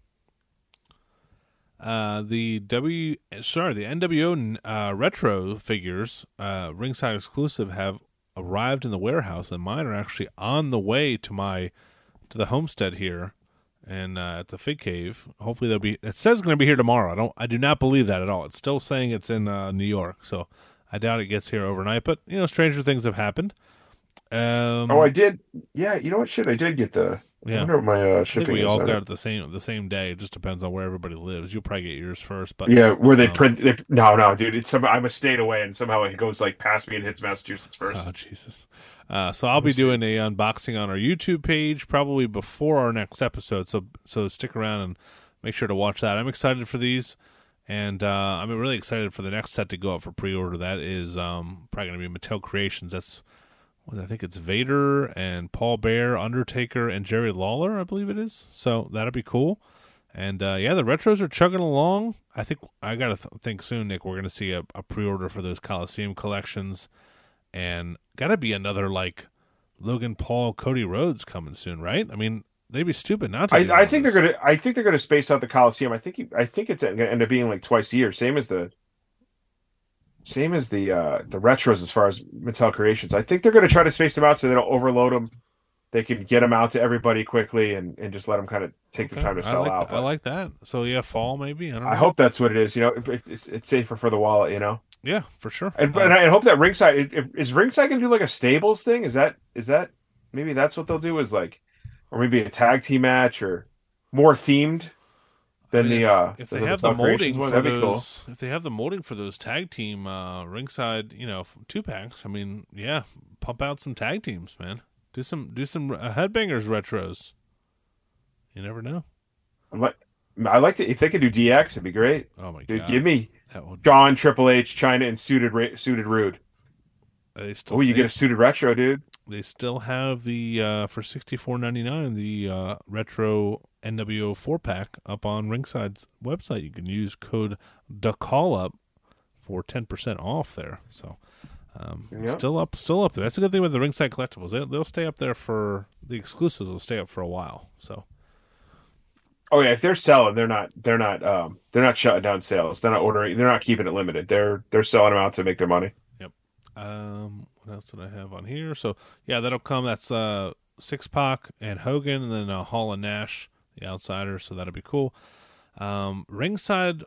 uh, the W sorry the NWO uh, retro figures uh, ringside exclusive have arrived in the warehouse, and mine are actually on the way to my to the homestead here and uh, at the Fig Cave. Hopefully they'll be. It says going to be here tomorrow. I don't. I do not believe that at all. It's still saying it's in uh, New York, so I doubt it gets here overnight. But you know, stranger things have happened. Um,
Oh, I did. Yeah, you know what? Shit, I did get the. I
yeah.
wonder what my uh,
I think
shipping
we all got
it.
the same the same day. It just depends on where everybody lives. You'll probably get yours first, but
Yeah, where they
um,
print. They, no, no, dude. It's some, I'm a state away, and somehow it goes like past me and hits Massachusetts first.
Oh Jesus! Uh, so I'll be doing a unboxing on our YouTube page probably before our next episode. So so stick around and make sure to watch that. I'm excited for these, and uh, I'm really excited for the next set to go up for pre-order. That is um, probably going to be Mattel Creations. That's I think it's Vader and Paul Bearer, Undertaker, and Jerry Lawler. I believe it is. So that'll be cool. And uh, yeah, the retros are chugging along. I think I got to th- think soon, Nick. We're going to see a, a pre-order for those Coliseum collections, and got to be another like Logan Paul, Cody Rhodes coming soon, right? I mean, they'd be stupid not to.
I, I think they're gonna. I think they're gonna space out the Coliseum. I think. I think it's gonna end up being like twice a year, same as the. Same as the uh the retros as far as Mattel Creations. I think they're going to try to space them out so they don't overload them. They can get them out to everybody quickly and, and just let them kind of take the time to
I
sell
like,
out.
I like that. So yeah, fall maybe. I don't know.
I hope that's what it is. You know, it's it's safer for the wallet. You know,
Yeah, for sure.
and,
Uh,
and I hope that ringside if, is ringside going to do like a stables thing. Is that is that maybe that's what they'll do? Is like, or maybe a tag team match or more themed than
I mean,
the
if-
uh
if they have the molding
one,
for those, if they have the molding for those tag team uh, ringside, you know, two packs. I mean, yeah, pump out some tag teams, man. Do some do some uh, headbangers retros. You never know.
I'm like, I like to if they could do DX, it'd be great.
Oh my
Dude,
god,
give me
would.
John Triple H, Chyna, and suited suited Rude.
Still,
Oh, you
they,
get a suited retro, dude.
They still have the uh, for sixty four ninety nine the uh, retro NWO four pack up on Ringside's website. You can use code DACALLUP for ten percent off there. So um,
Yep.
still up, still up there. That's a good thing with the Ringside collectibles. They, they'll stay up there for the exclusives. Will stay up for a while. So
Oh yeah, if they're selling, they're not they're not um they're not shutting down sales. They're not ordering. They're not keeping it limited. They're they're selling them out to make their money. Yep.
Um, what else did I have on here? So yeah, that'll come. That's uh Syxx-Pac and Hogan, and then uh, Hall and Nash, the Outsiders. So that'll be cool. Um, Ringside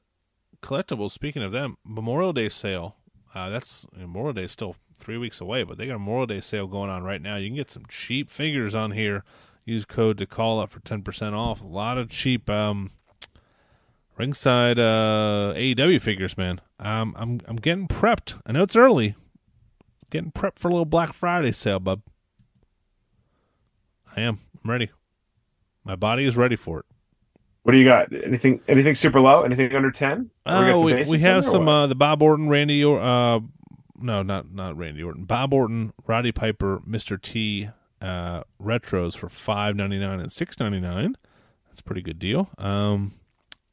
collectibles. Speaking of them, Memorial Day sale. Uh, that's Memorial Day is still three weeks away, but they got a Memorial Day sale going on right now. You can get some cheap figures on here. Use code to call up for ten percent off. A lot of cheap um, ringside uh, AEW figures, man. Um, I'm I'm getting prepped. I know it's early. Getting prepped for a little Black Friday sale, bub. I am. I'm ready. My body is ready for it.
What do you got? Anything anything super low? Anything under ten?
Uh, we, we have some uh, the Bob Orton, Randy, or uh, no, not not Randy Orton. Bob Orton, Roddy Piper, Mister T, uh, retros for five ninety nine and six ninety nine. That's a pretty good deal. Um,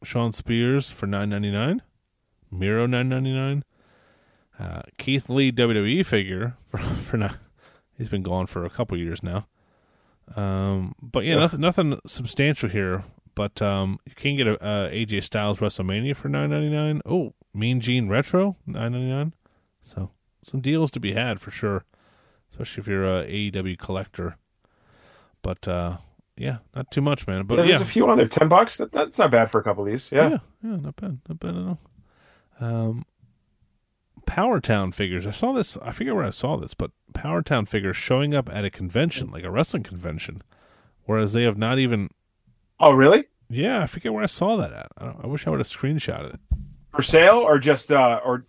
Shawn Spears for nine ninety nine, Miro nine ninety nine. Uh, Keith Lee WWE figure for for not, he's been gone for a couple years now. Um, but yeah,
Yeah.
nothing nothing substantial here. But um, you can get a, a AJ Styles WrestleMania for nine ninety nine. Oh, Mean Gene Retro nine ninety nine. So some deals to be had for sure, especially if you're a AEW collector. But uh, yeah, not too much, man. But
yeah,
yeah,
there's a few on there. Ten bucks. That, that's not bad for a couple of these. Yeah.
yeah, yeah, not bad, not bad at all. Um, Power Town figures. I saw this. I forget where I saw this, but Power Town figures showing up at a convention, like a wrestling convention, whereas they have not even.
Oh really?
Yeah, I forget where I saw that at. I, don't, I wish I would have screenshotted it.
For sale or just uh or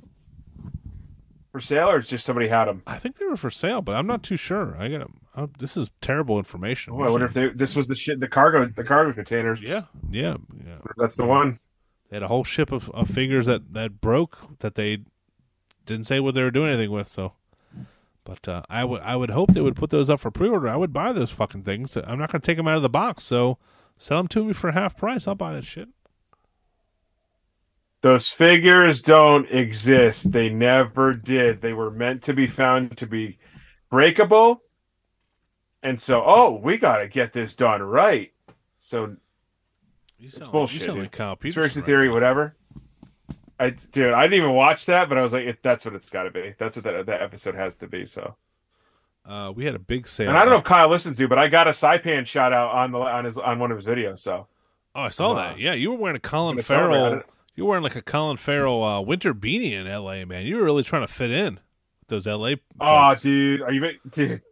for sale or it's just somebody had them?
I think they were for sale, but I'm not too sure. I got to This is terrible information.
Oh, I wonder if they this was the shit the cargo the cargo containers.
Yeah, yeah, yeah.
That's the one.
They had a whole ship of, of figures that that broke that they didn't say what they were doing anything with. So, but uh, I would I would hope they would put those up for pre order. I would buy those fucking things. I'm not going to take them out of the box. So sell them to me for half price. I'll buy that shit.
Those figures don't exist. They never did. They were meant to be found to be breakable. And so, oh, we got to get this done right. So,
You sound,
bullshit,
You sound like Kyle Peterson
conspiracy
right
theory,
now.
whatever. I, dude, I didn't even watch that, but I was like, it, that's what it's got to be. That's what that, that episode has to be. So,
Uh, we had a big sale.
and I don't know if Kyle listens to, but I got a Saipan shout out on the on his on one of his videos. So,
Oh, I saw
Uh,
that. Yeah, you were wearing a Colin
gonna celebrate. I
Farrell. You were wearing like a Colin Farrell uh, winter beanie in L.A. Man, you were really trying to fit in with those L.A.
oh, dude, are you, dude?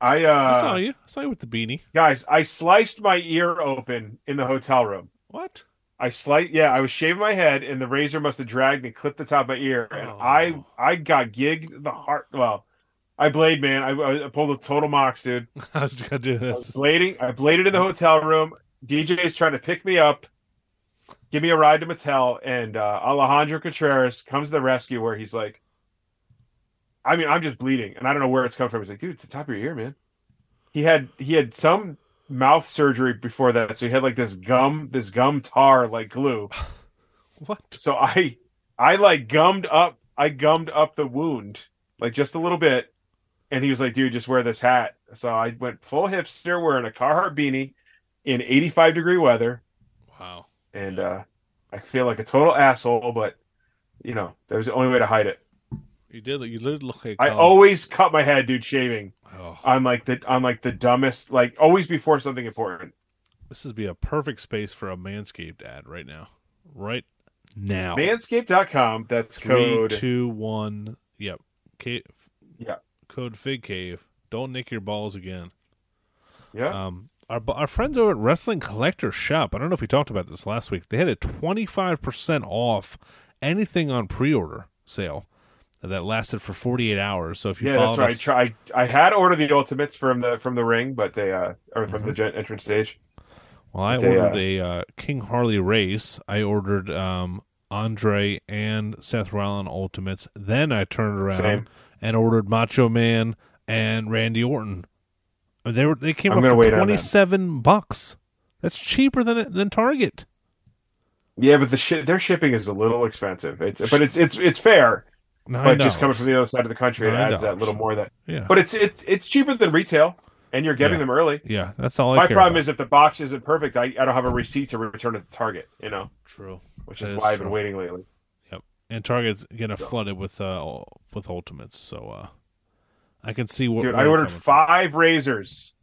I uh,
I saw you. I saw you with the beanie.
guys, I sliced my ear open in the hotel room.
What?
I slight yeah, I was shaving my head and the razor must have dragged and clipped the top of my ear. And
Oh.
I I got gigged the heart well. I blade man. I, I pulled a total mox, dude.
I was gonna do
I was
this.
blading. I bladed in the hotel room. DJ's trying to pick me up, give me a ride to Mattel, and uh, Alejandro Contreras comes to the rescue where he's like, I mean, I'm just bleeding, and I don't know where it's coming from. He's like, dude, it's the top of your ear, man. He had he had some mouth surgery before that, so he had like this gum, this gum tar like glue.
What?
So I I like gummed up I gummed up the wound like just a little bit and he was like dude just wear this hat. So I went full hipster wearing a Carhartt beanie in 85 degree weather
Wow.
and uh I feel like a total asshole but you know that was the only way to hide it.
You did. You did look like
I
um,
always cut my head, dude, shaving
Oh,
on like the on like the dumbest, like always before something important.
this would be a perfect space for a Manscaped ad right now. Right now.
Manscaped.com. That's
Three,
code.
two, one. Yep. Cave.
Yeah.
Code Fig Cave. Don't nick your balls again.
Yeah.
Um, our our friends over at Wrestling Collector Shop. I don't know if we talked about this last week. They had a twenty five percent off anything on pre order sale that lasted for forty eight hours. So if you
yeah, that's right. I,
us,
try, I had ordered the ultimates from the from the ring, but they uh or from the entrance stage.
well, I
they,
ordered
uh,
a uh, King Harley race. I ordered um, Andre and Seth Rollins Ultimates. Then I turned around
Same.
and ordered Macho Man and Randy Orton. They were they came
I'm
up for
wait
twenty seven bucks. That's cheaper than than Target.
Yeah, but the shi their shipping is a little expensive. It's but it's it's it's fair. But just coming from the other side of the country, it adds that little more that.
yeah,
But it's it's it's cheaper than retail, and you're getting
Yeah.
them early.
yeah, that's all. I
My problem
about.
is if the box isn't perfect, I, I don't have a receipt to return it to Target. You know,
true.
which
That
is why I've been waiting lately.
Yep. And Target's getting flooded with uh with ultimates, so uh I can see what
Dude, I ordered
coming from.
five razors,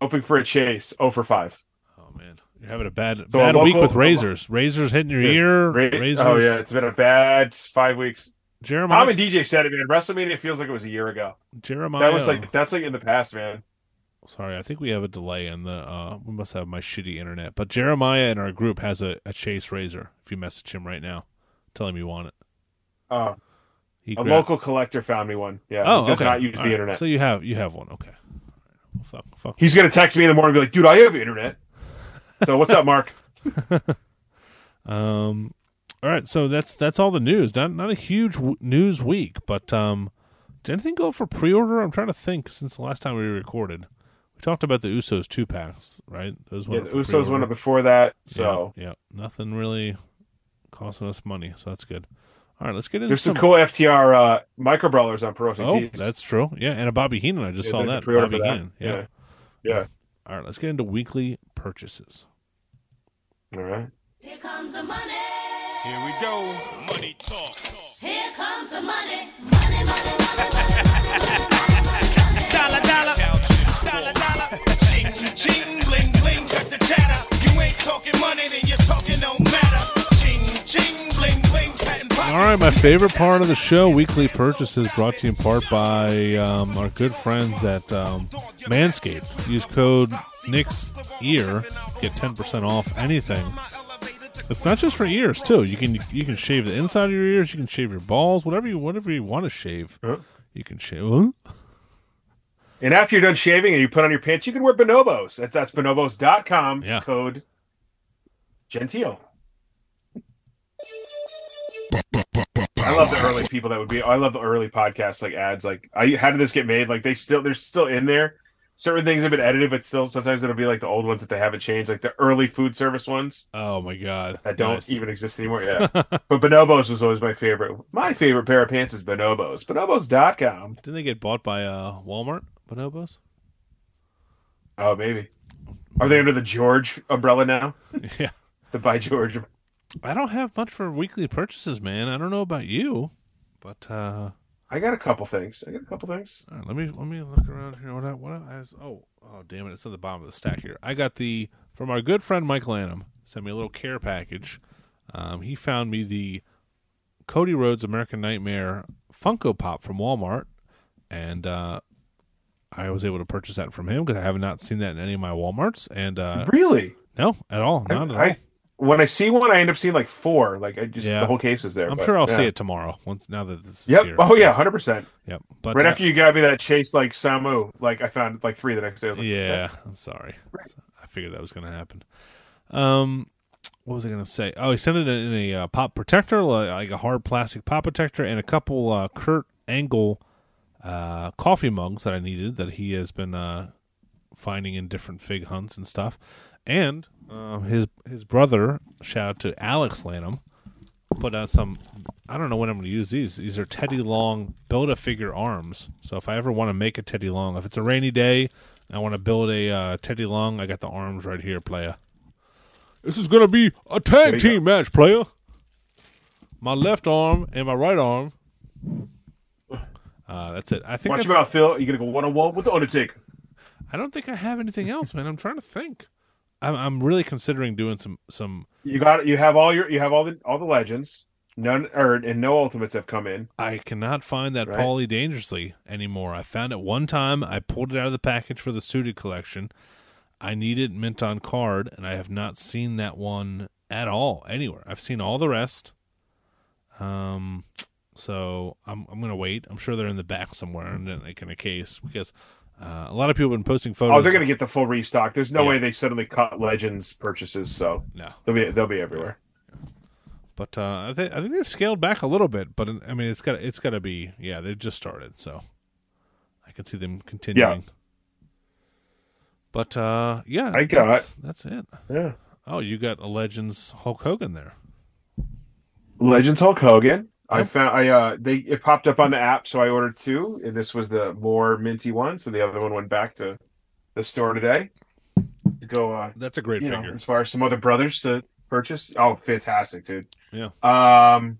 hoping for a chase. Oh for five.
Oh man, you're having a bad
So a
bad week with razors. Razors hitting your ear.
Ra-
razors.
Oh yeah, it's been a bad five weeks.
Jeremiah.
Tom and DJ said it, man. WrestleMania feels like it was a year ago.
Jeremiah.
That was like that's like in the past, man.
Sorry, I think we have a delay in the. uh We must have my shitty internet. But Jeremiah in our group has a, a Chase razor. If you message him right now, tell him you want it.
Oh,
He
a
grabbed-
local collector found me one. Yeah,
Oh,
does
okay.
not use
All
the
right.
internet.
So you have you have one. Okay. Fuck, fuck.
He's gonna text me in the morning and be like, "Dude, I have internet." So what's up, Mark?
Um, all right, so that's that's all the news. Not not a huge w- news week, but um, did anything go for pre-order? I'm trying to think since the last time we recorded. We talked about the Usos two packs, right? Those
Yeah, the Usos went
pre-order.
up before that, so
yeah, yeah, nothing really costing us money, so that's good. All right, let's get into
there's some cool FTR uh, micro brawlers on Pro Wrestling
Oh,
Tees.
that's true. Yeah, and a Bobby Heenan. I just
Yeah,
saw that.
pre-order
Bobby
for that.
Heenan. Yeah.
yeah, yeah.
All right, let's get into weekly purchases.
All right.
Here comes the money.
Here we go. Money talk.
Here comes the money. Money, money, money.
Dollar, dollar. Dollar, dollar. Ching, ching, bling, bling, got the chatter. You ain't talking money, then you're talking no matter. Ching, ching, bling, bling.
All right, my favorite part of the show, weekly purchases, brought to you in part by um, our good friends at um, Manscaped. Use code Nick's Ear, get ten percent off anything. It's not just for ears too. You can you can shave the inside of your ears. You can shave your balls, whatever you whatever you want to shave.
Huh?
You can shave. Huh?
And after you're done shaving and you put on your pants, you can wear bonobos. That's that's bonobos.com.
Yeah.
Code Gentile. I love the early people that would be. I love the early podcasts like ads. Like, I how did this get made? Like they still they're still in there. Certain things have been edited, but still sometimes it'll be like the old ones that they haven't changed, like the early food service ones
Oh my god,
that don't
Nice.
even exist anymore. Yeah, but bonobos was always my favorite. My favorite pair of pants is bonobos. Bonobos.com.
Didn't they get bought by uh, Walmart? Bonobos?
Oh, maybe. Are they under the George umbrella now?
yeah.
The by George.
I don't have much for weekly purchases, man. I don't know about you, but uh,
I got a couple things. I got a couple things.
all right, let me let me look around here. What I, what I, oh oh damn it! It's at the bottom of the stack here. I got the from our good friend Michael Annam. Sent me a little care package. Um, he found me the Cody Rhodes American Nightmare Funko Pop from Walmart, and uh, I was able to purchase that from him because I have not seen that in any of my WalMarts. And uh,
Really?
no, at all, not at all.
I, when I see one, I end up seeing like four. Like I just
Yeah.
the whole case is there.
I'm
but,
sure I'll
yeah.
see it tomorrow. Once now that this is
Yep.
here.
Oh yeah, hundred percent.
Yep. But
Right
uh,
after you got me that chase like Samu, like I found like three the next day. I was like,
yeah, I'm sorry. I figured that was going to happen. Um, what was I going to say? Oh, he sent it in a uh, pop protector, like, like a hard plastic pop protector, and a couple uh, Kurt Angle uh, coffee mugs that I needed that he has been uh, finding in different fig hunts and stuff. And uh, his his brother, shout out to Alex Lanham, put out some. I don't know when I'm going to use these. These are Teddy Long build a figure arms. So if I ever want to make a Teddy Long, if it's a rainy day, and I want to build a uh, Teddy Long. I got the arms right here, playa. This is going to be a tag team match, player. My left arm and my right arm Uh, that's it. I think
Watch your mouth, Phil. You're gonna go one on one with the Undertaker?
I don't think I have anything else, man. I'm trying to think. I'm, I'm really considering doing some some.
You got you have all your you have all the all the legends. None or and no ultimates have come in.
I cannot find that
Right.
Paulie Dangerously anymore. I found it one time. I pulled it out of the package for the suited collection. I need it mint on card, and I have not seen that one at all anywhere. I've seen all the rest. Um, so I'm I'm gonna wait. I'm sure they're in the back somewhere in like in a case because uh, a lot of people have been posting photos.
Oh, they're gonna get the full restock. There's no
Yeah.
way they suddenly cut legends purchases, so
no.
they'll be they'll be everywhere.
But uh, I think I think they've scaled back a little bit, but I mean it's got it's got to be yeah they've just started, so I can see them continuing. Yeah. But uh, yeah,
I got-
that's, that's it.
Yeah.
Oh, you got a Legends Hulk Hogan there.
Legends Hulk Hogan. I found I uh they it popped up on the app, so I ordered two. And this was the more minty one, so the other one went back to the store today to go uh
That's a great
you know,
figure.
as far as some other brothers to purchase. Oh, fantastic, dude.
Yeah.
Um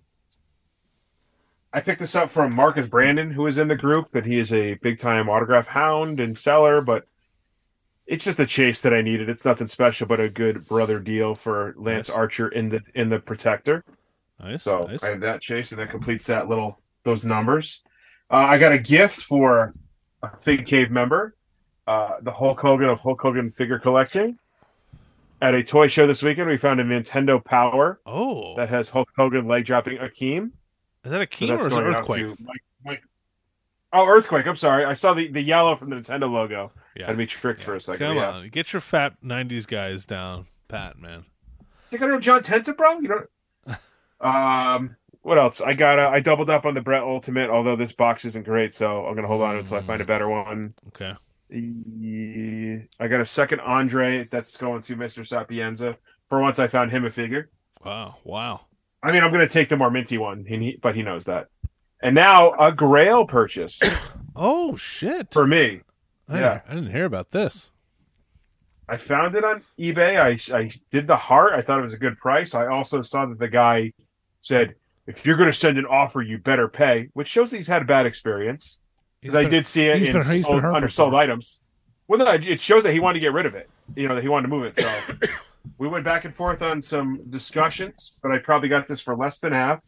I picked this up from Marcus Brandon, who is in the group, and he is a big time autograph hound and seller, but it's just a chase that I needed. It's nothing special, but a good brother deal for Lance
Nice.
Archer in the in the protector.
Nice,
So
nice.
I have that chase, and that completes that little those numbers. Uh, I got a gift for a Fig Cave member, uh, the Hulk Hogan of Hulk Hogan figure collecting. At a toy show this weekend, we found a Nintendo Power
oh,
that has Hulk Hogan leg dropping Akeem.
is that a
So
or is it Earthquake?
Mike, Mike. Oh, Earthquake! I'm sorry, I saw the, the yellow from the Nintendo logo.
Yeah.
Had me tricked for a second.
Come
yeah.
on, get your fat '90s guys down, Pat. Man,
Think I know John Tenta, bro? You don't. Um, what else? I got. I doubled up on the Brett Ultimate, although this box isn't great, so I'm gonna hold on until I find a better one.
okay.
I got a second Andre that's going to Mr. Sapienza. For once, I found him a figure.
Wow, wow.
I mean, I'm gonna take the more minty one, he, but he knows that. And now a Grail purchase
Oh shit!
for me.
I,
yeah.
didn't, I didn't hear about this.
I found it on eBay. I I did the heart. I thought it was a good price. I also saw that the guy said, "If you're going to send an offer, you better pay," which shows that he's had a bad experience. Because I did see it in
been-
sold, undersold
before.
items. Well, no, it shows that he wanted to get rid of it. You know that he wanted to move it. So we went back and forth on some discussions, but I probably got this for less than half.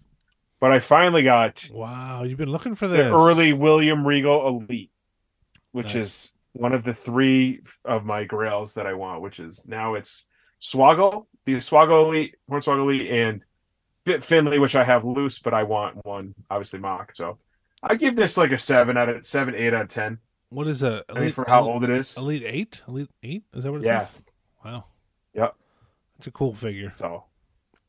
But I finally got
Wow, you've been looking for
the
this
early William Regal Elite, which
Nice.
is one of the three of my grails that I want, which is now it's Swaggle, the Swaggle Elite, Hornswoggle Elite, and Fit Finlay, which I have loose, but I want one, obviously mock. So I give this like a seven out of seven, eight out of ten.
What is a
I mean, for how old it is.
Elite Eight? Elite Eight? Is that what it
Yeah.
says? Wow.
Yep.
It's a cool figure.
So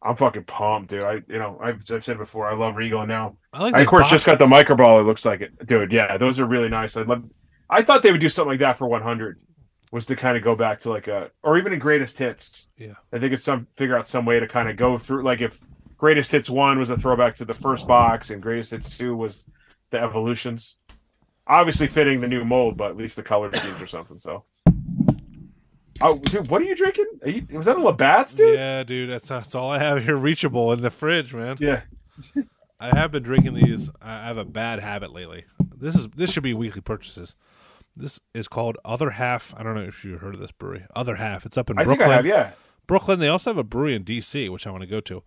I'm fucking pumped, dude. I, you know, I've, I've said before, I love Regal now.
I like.
I, of course, just got the
boxes.
micro ball. It looks like it, dude. Yeah, those are really nice. I love. I thought they would do something like that for 100, was to kind of go back to like a, or even a greatest hits.
Yeah.
I think it's some figure out some way to kind of go through. Like if greatest hits one was a throwback to the first box, and greatest hits two was the evolutions. Obviously fitting the new mold, but at least the color schemes or something. So. Oh, dude, what are you drinking? Are you, was that a Labatt's, dude?
Yeah, dude. That's that's all I have here, reachable in the fridge, man.
yeah.
I have been drinking these. I have a bad habit lately. This is this should be weekly purchases. This is called Other Half. I don't know if you heard of this brewery. Other Half. It's up in
I think
Brooklyn.
I have. Yeah.
Brooklyn. They also have a brewery in DC, which I want to go to.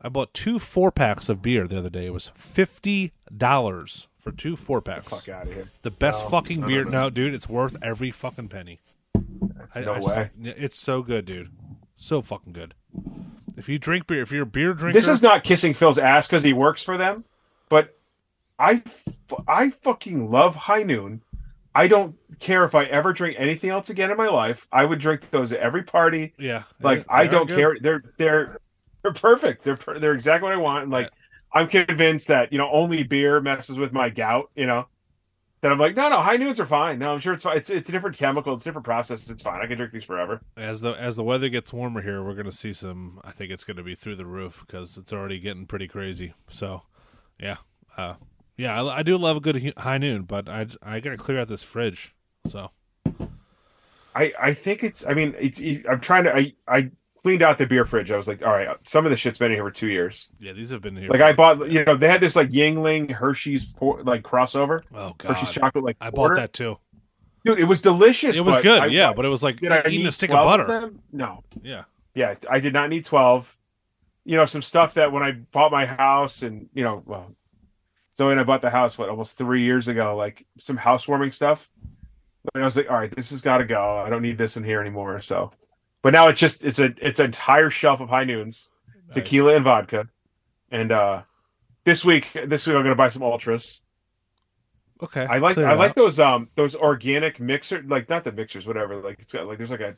I bought two four packs of beer the other day. It was fifty dollars for two four packs.
Fuck out of here.
The best
No,
fucking
no,
beer.
no,
No, dude, it's worth every fucking penny. I-
no
I-
way.
It's so good, dude. So fucking good. If you drink beer, if you're a beer drinker,
This is not kissing Phil's ass because he works for them, but I, f- I fucking love High Noon. I don't care if I ever drink anything else again in my life. I would drink those at every party.
yeah.
Like
they-
I
they are
don't
good.
care. They're they're they're perfect. They're per- they're exactly what I want. And like I'm convinced that you know only beer messes with my gout. You know that I'm like no no High Noons are fine. No, I'm sure it's fine. It's it's a different chemical. It's a different process. It's fine. I can drink these forever.
As the as the weather gets warmer here, we're gonna see some. I think it's gonna be through the roof because it's already getting pretty crazy. So, yeah, uh, yeah, I, I do love a good high noon, but I I gotta clear out this fridge. So
I I think it's. I mean, it's. I'm trying to. I I cleaned out the beer fridge. I was like, all right, some of the shit's been in here for two years.
Yeah, these have been here.
Like I bought, you know, they had this like Yuengling Hershey's por- like crossover,
oh god,
Hershey's chocolate like
I bought that too.
dude. It was delicious.
It was good,
I-
yeah, but it was like
did I
eating
need
a stick of butter.
them? No,
yeah,
yeah, I did not need twelve. You know, some stuff that when I bought my house, and you know, well, so when I bought the house, what almost three years ago, like some housewarming stuff. But I was like, all right, this has got to go. I don't need this in here anymore. So, but now it's just it's a it's an entire shelf of high noons, tequila and vodka, and uh this week this week I'm gonna buy some ultras.
Okay,
I like I
it
like those um those organic mixer like not the mixers whatever like it's got like there's like a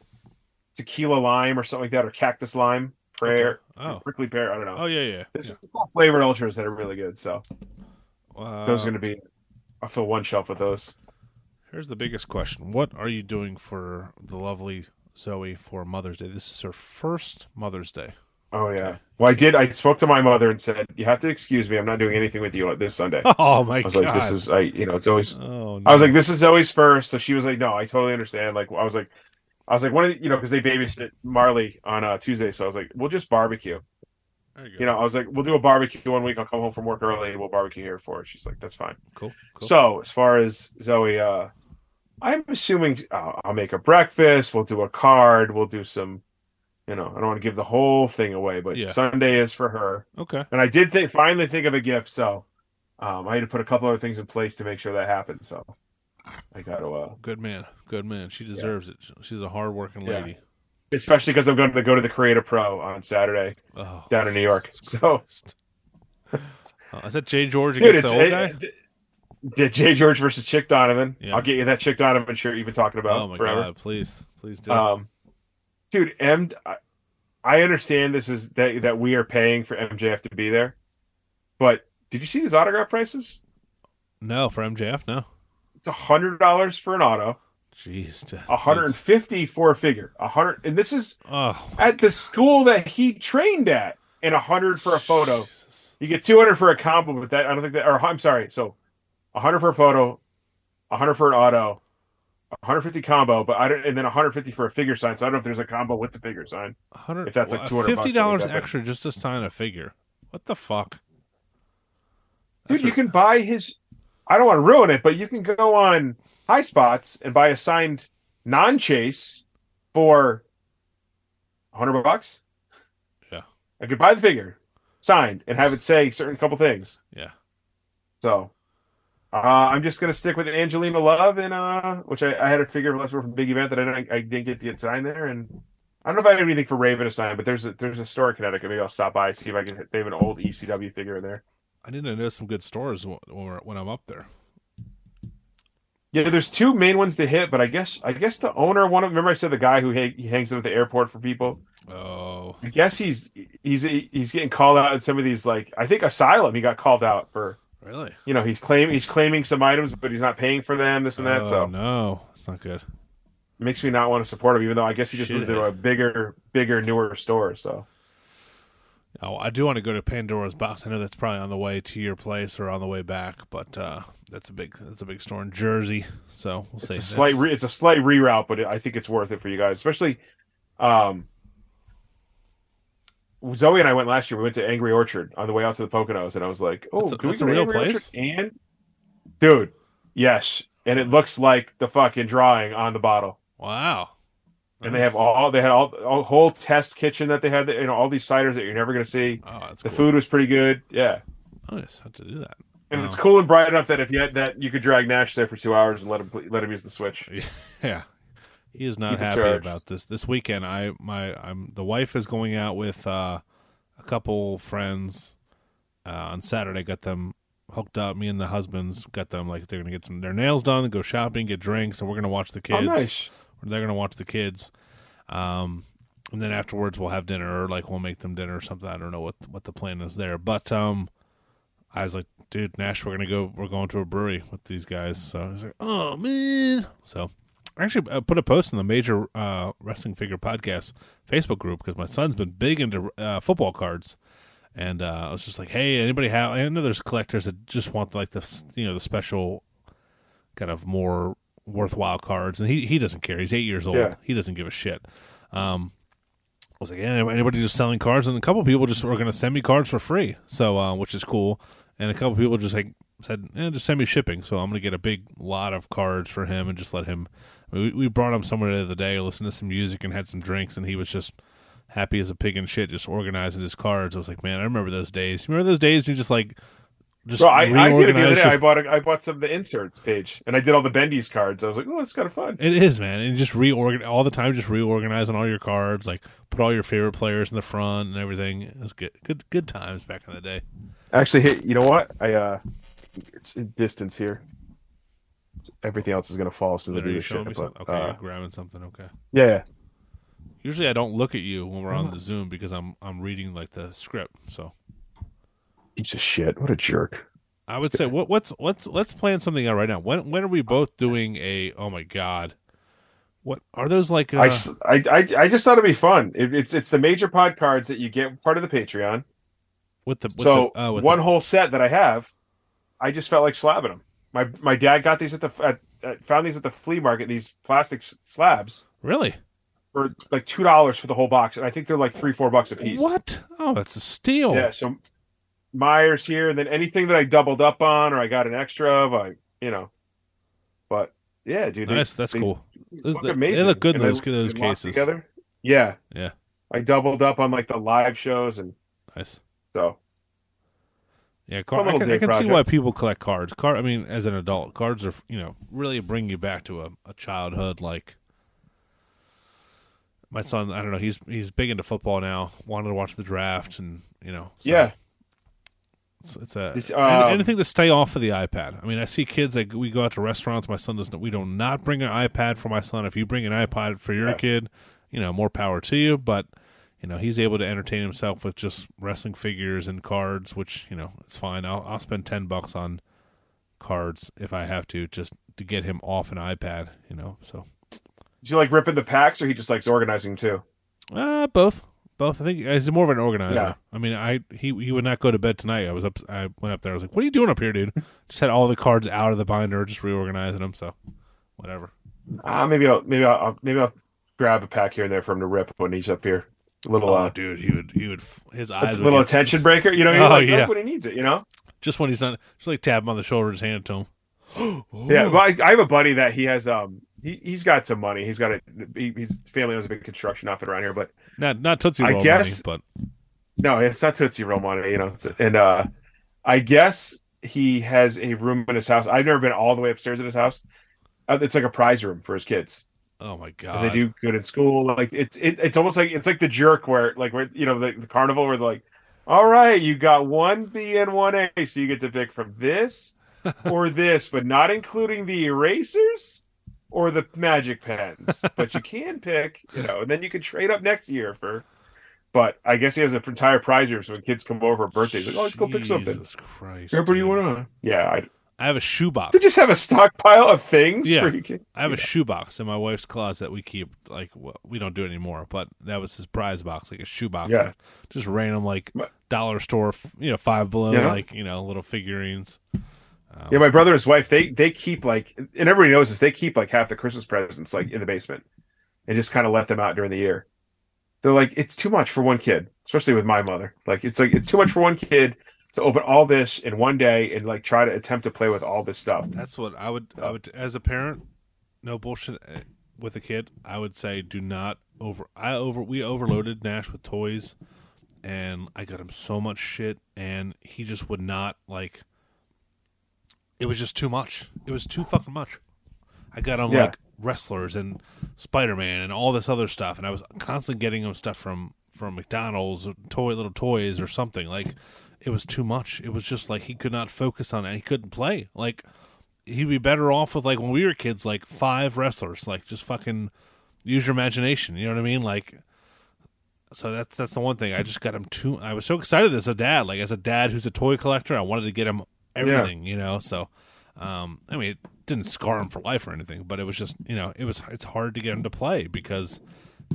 tequila lime or something like that or cactus lime prayer
Oh,
prickly pear I don't know.
oh yeah, yeah.
There's flavored ultras that are really good. So
Uh,
those are going to be. I'll fill one shelf with those.
Here's the biggest question: What are you doing for the lovely Zoe for Mother's Day? This is her first Mother's Day.
Oh yeah. Well, I did. I spoke to my mother and said, "You have to excuse me. I'm not doing anything with you this Sunday."
Oh my
I was
god!
like, "This is I. You know, it's always."
Oh, no.
I was like, "This is Zoe's first. So she was like, "No, I totally understand." Like, I was like, I was like, "One of the, you know, because they babysit Marley on uh, Tuesday, so I was like, we'll just barbecue."
There you, go.
You know, I was like, "We'll do a barbecue one week. I'll come home from work early. We'll barbecue here for." her." She's like, "That's fine."
cool. cool.
So as far as Zoe, uh, I'm assuming uh, I'll make a breakfast. We'll do a card. We'll do some, you know, I don't want to give the whole thing away, but
Yeah.
Sunday is for her.
okay,
And I did think finally think of a gift, so um, I had to put a couple other things in place to make sure that happened. So I got to, uh,
good man, good man. She deserves it. She's a hardworking
Yeah.
lady.
especially because I'm going to go to the Create A Pro on Saturday
Oh,
down in New York. So
Uh, is that Jay George
dude,
against the old
it,
guy?
it- Jay George versus Chick Donovan.
Yeah.
I'll get you that Chick Donovan shirt you've been talking about
oh my
forever.
god! Please, please do.
Um, dude, M. I- understand this is that that we are paying for MJF to be there, but did you see his autograph prices?
no, for MJF, no.
It's a hundred dollars for an auto,
Jeez,
hundred and fifty for a figure, a hundred, and this is
Oh,
at the school that he trained at, and a hundred for a photo.
Jesus.
You get two hundred for a combo, but that I don't think that. Or I'm sorry, so a hundred for a photo, a hundred for an auto. 150 combo, but I don't, and then 150 for a figure sign. So I don't know if there's a combo with the figure sign.
hundred.
If that's like 200
fifty dollars
like
extra just to sign a figure. What the fuck,
Dude,
That's
you
what-
can buy his. I don't want to ruin it, but you can go on High Spots and buy a signed non-chase for hundred bucks.
Yeah.
I could buy the figure signed and have it say certain couple things.
Yeah.
So, uh, I'm just gonna stick with Angelina Love and uh, which I, I had a figure of from Big Event that I didn't, I didn't get to get signed there, and I don't know if I have anything for Raven to sign, but there's a there's a store in Connecticut. Maybe I'll stop by see if I can. They have an old ECW figure in there.
I need to know some good stores when, when I'm up there.
Yeah, there's two main ones to hit, but I guess I guess the owner one of remember I said the guy who ha- he hangs out at the airport for people.
Oh,
I guess he's he's he's getting called out in some of these like I think Asylum he got called out for
really?
you know he's claim he's claiming some items but he's not paying for them this and that
oh,
so
no, it's not good.
it makes me not want to support him even though I guess he just moved into
Shithead.
a bigger bigger newer store so
Oh, I do want to go to Pandora's Box. I know that's probably on the way to your place or on the way back, but uh, that's a big that's a big store in Jersey. So we'll see.
it's a slight re- it's a slight reroute but I think it's worth it for you guys especially um Zoe and I went last year. We went to Angry Orchard on the way out to the Poconos, and I was like, "Oh,
That's a-
can we
a
go to
real
Angry
place?
Orchard?" And dude, yes, and it looks like the fucking drawing on the bottle.
wow.
And they have all they had all a whole test kitchen that they had. You know, all these ciders that you're never going to see.
Oh, that's
The
cool.
food was pretty good. Yeah,
Nice. Have to do that.
and
Wow.
it's cool and bright enough that if you had that, you could drag Nash there for two hours and let him let him use the switch.
Yeah, he is not happy
charged.
about this. This weekend, I my I'm the wife is going out with uh, a couple friends uh, on Saturday. Got them hooked up. Me and the husbands got them like they're gonna get some their nails done, go shopping, get drinks, and we're gonna watch the kids.
Oh, nice.
They're gonna watch the kids. Um, and then afterwards we'll have dinner, or like we'll make them dinner or something. I don't know what what the plan is there, but um, I was like, dude, Nash, we're gonna go. We're going to a brewery with these guys. So I was like, oh man. So actually uh, put a post in the major uh, wrestling figure podcast Facebook group because my son's been big into uh, football cards. And uh, I was just like, "Hey, anybody have?" I know there's collectors that just want like the you know the special, kind of more worthwhile cards, and he he doesn't care. He's eight years old.
Yeah.
He doesn't give a shit. Um, I was like, yeah, anybody just selling cards, and a couple people just were going to send me cards for free, so uh, which is cool. And a couple people just like said, eh, just send me shipping. So I'm going to get a big lot of cards for him and just let him. We, we brought him somewhere the other day, listened to some music and had some drinks, and he was just happy as a pig in shit, just organizing his cards. I was like, man, I remember those days. You remember those days? You just like. Just
Bro, I, I did it the other day.
your-
I bought a, I bought some of the inserts page, and I did all the Bendy's cards. I was like, oh, it's kind of fun.
It is, man. And just reorganize all the time, just reorganizing all your cards, like put all your favorite players in the front and everything. It was good, good, good times back in the day.
Actually, you know what? I uh, it's distance here. Everything else is gonna fall as the as
Are
I do
you
this
showing
shit.
me
But,
something? Okay,
uh,
you're grabbing something. Okay.
yeah, yeah.
Usually, I don't look at you when we're on the Zoom because I'm I'm reading like the script. So
Piece of shit. What a jerk.
I would say, what what's let's let's plan something out right now. When when are we both doing a? Oh my god, what are those like? Uh,
I, I, I, I just thought it'd be fun. It, it's it's the major pod cards that you get part of the Patreon.
with the with
so
the, uh, with
one
the,
whole set that I have, I just felt like slabbing them. My my dad got these at the at, at, found these at the flea market. These plastic s- slabs
really
for like two dollars for the whole box, and I think they're like three four bucks a piece.
what? Oh, that's a steal.
Yeah. So Myers here, and then anything that I doubled up on or I got an extra of, I you know. But yeah, dude, they-
nice. That's
they
cool. Those-
look
they- they look good in those-
they-
those cases.
Together. Yeah.
Yeah.
I doubled up on like the live shows, and
Nice.
so
Yeah, car- I can, I can see why people collect cards. Card, I mean, as an adult, cards are you know really bring you back to a, a childhood. Like my son, I don't know, he's he's big into football now. Wanted to watch the draft, and you know, so
yeah.
it's, it's a
This, um,
anything to stay off of the iPad. I mean, I see kids like we go out to restaurants. My son doesn't. We do not bring an iPad for my son. If you bring an iPad for your
Yeah.
kid, you know, more power to you. But you know, he's able to entertain himself with just wrestling figures and cards, which you know, it's fine. I'll I'll spend ten bucks on cards if I have to, just to get him off an iPad. You know, so
Do you like ripping the packs, or he just likes organizing too?
uh, both. Both. I think he's more of an organizer.
Yeah.
I mean, I he he would not go to bed tonight. I was up. I went up there. I was like, "What are you doing up here, dude?" just had all the cards out of the binder, just reorganizing them. So, whatever.
Ah, maybe I'll maybe I'll I'll- maybe I'll grab a pack here and there for him to rip when he's up here. A little
Oh,
uh,
dude, he would he would his
a
eyes would
little attention breaker. You know,
Oh,
like,
yeah.
when he needs it. You know.
Just when he's not, just like tap him on the shoulder, just hand it to him.
Yeah, well, I, I have a buddy that he has. Um, he he's got some money. He's got a. He, his family owns a big construction outfit around here, but
not not Tootsie
I guess-
money,
no, it's not Tootsie Roll money. You know, and uh, I guess he has a room in his house. I've never been all the way upstairs in his house. Uh, it's like a prize room for his kids.
Oh my
If
god,
they do good in school. Like it's it, it's almost like it's like the jerk where like where you know the, the carnival where they're like, all right, you got one B and one A, so you get to pick from this or this, but not including the erasers or the magic pens. but you can pick, you know, and then you can trade up next year for. But I guess he has an entire prize room, so when kids come over for birthdays, like, oh, let's go pick something.
Jesus Christ,
Whatever you want to. Yeah, I,
I have a shoebox.
they just have a stockpile of things.
Yeah.
can-
I have a shoebox in my wife's closet. that We keep like well, we don't do it anymore, but that was his prize box, like a shoebox.
Yeah.
just random like dollar store, you know, five below,
Yeah.
like you know, little figurines. Um,
Yeah, my brother and his wife, they they keep like, and everybody knows this. They keep like half the Christmas presents like in the basement, and just kind of let them out during the year. They're like, it's too much for one kid, especially with my mother. Like, it's like it's too much for one kid to open all this in one day and like try to attempt to play with all this stuff.
That's what I would. I would as a parent, no bullshit uh, with a kid. I would say do not over. I over. We overloaded Nash with toys, and I got him so much shit, and he just would not like. It was just too much. It was too fucking much. I got him
Yeah.
like wrestlers and Spider Man and all this other stuff, and I was constantly getting him stuff from from McDonald's, toy little toys or something. Like it was too much. It was just like he could not focus on it. He couldn't play. Like he'd be better off with like when we were kids, like five wrestlers, like just fucking use your imagination. You know what I mean? Like, so that's that's the one thing. I just got him too. I was so excited as a dad, like as a dad who's a toy collector. I wanted to get him everything, you know. So, um, I mean, it didn't scar him for life or anything, but it was just you know, it was it's hard to get him to play because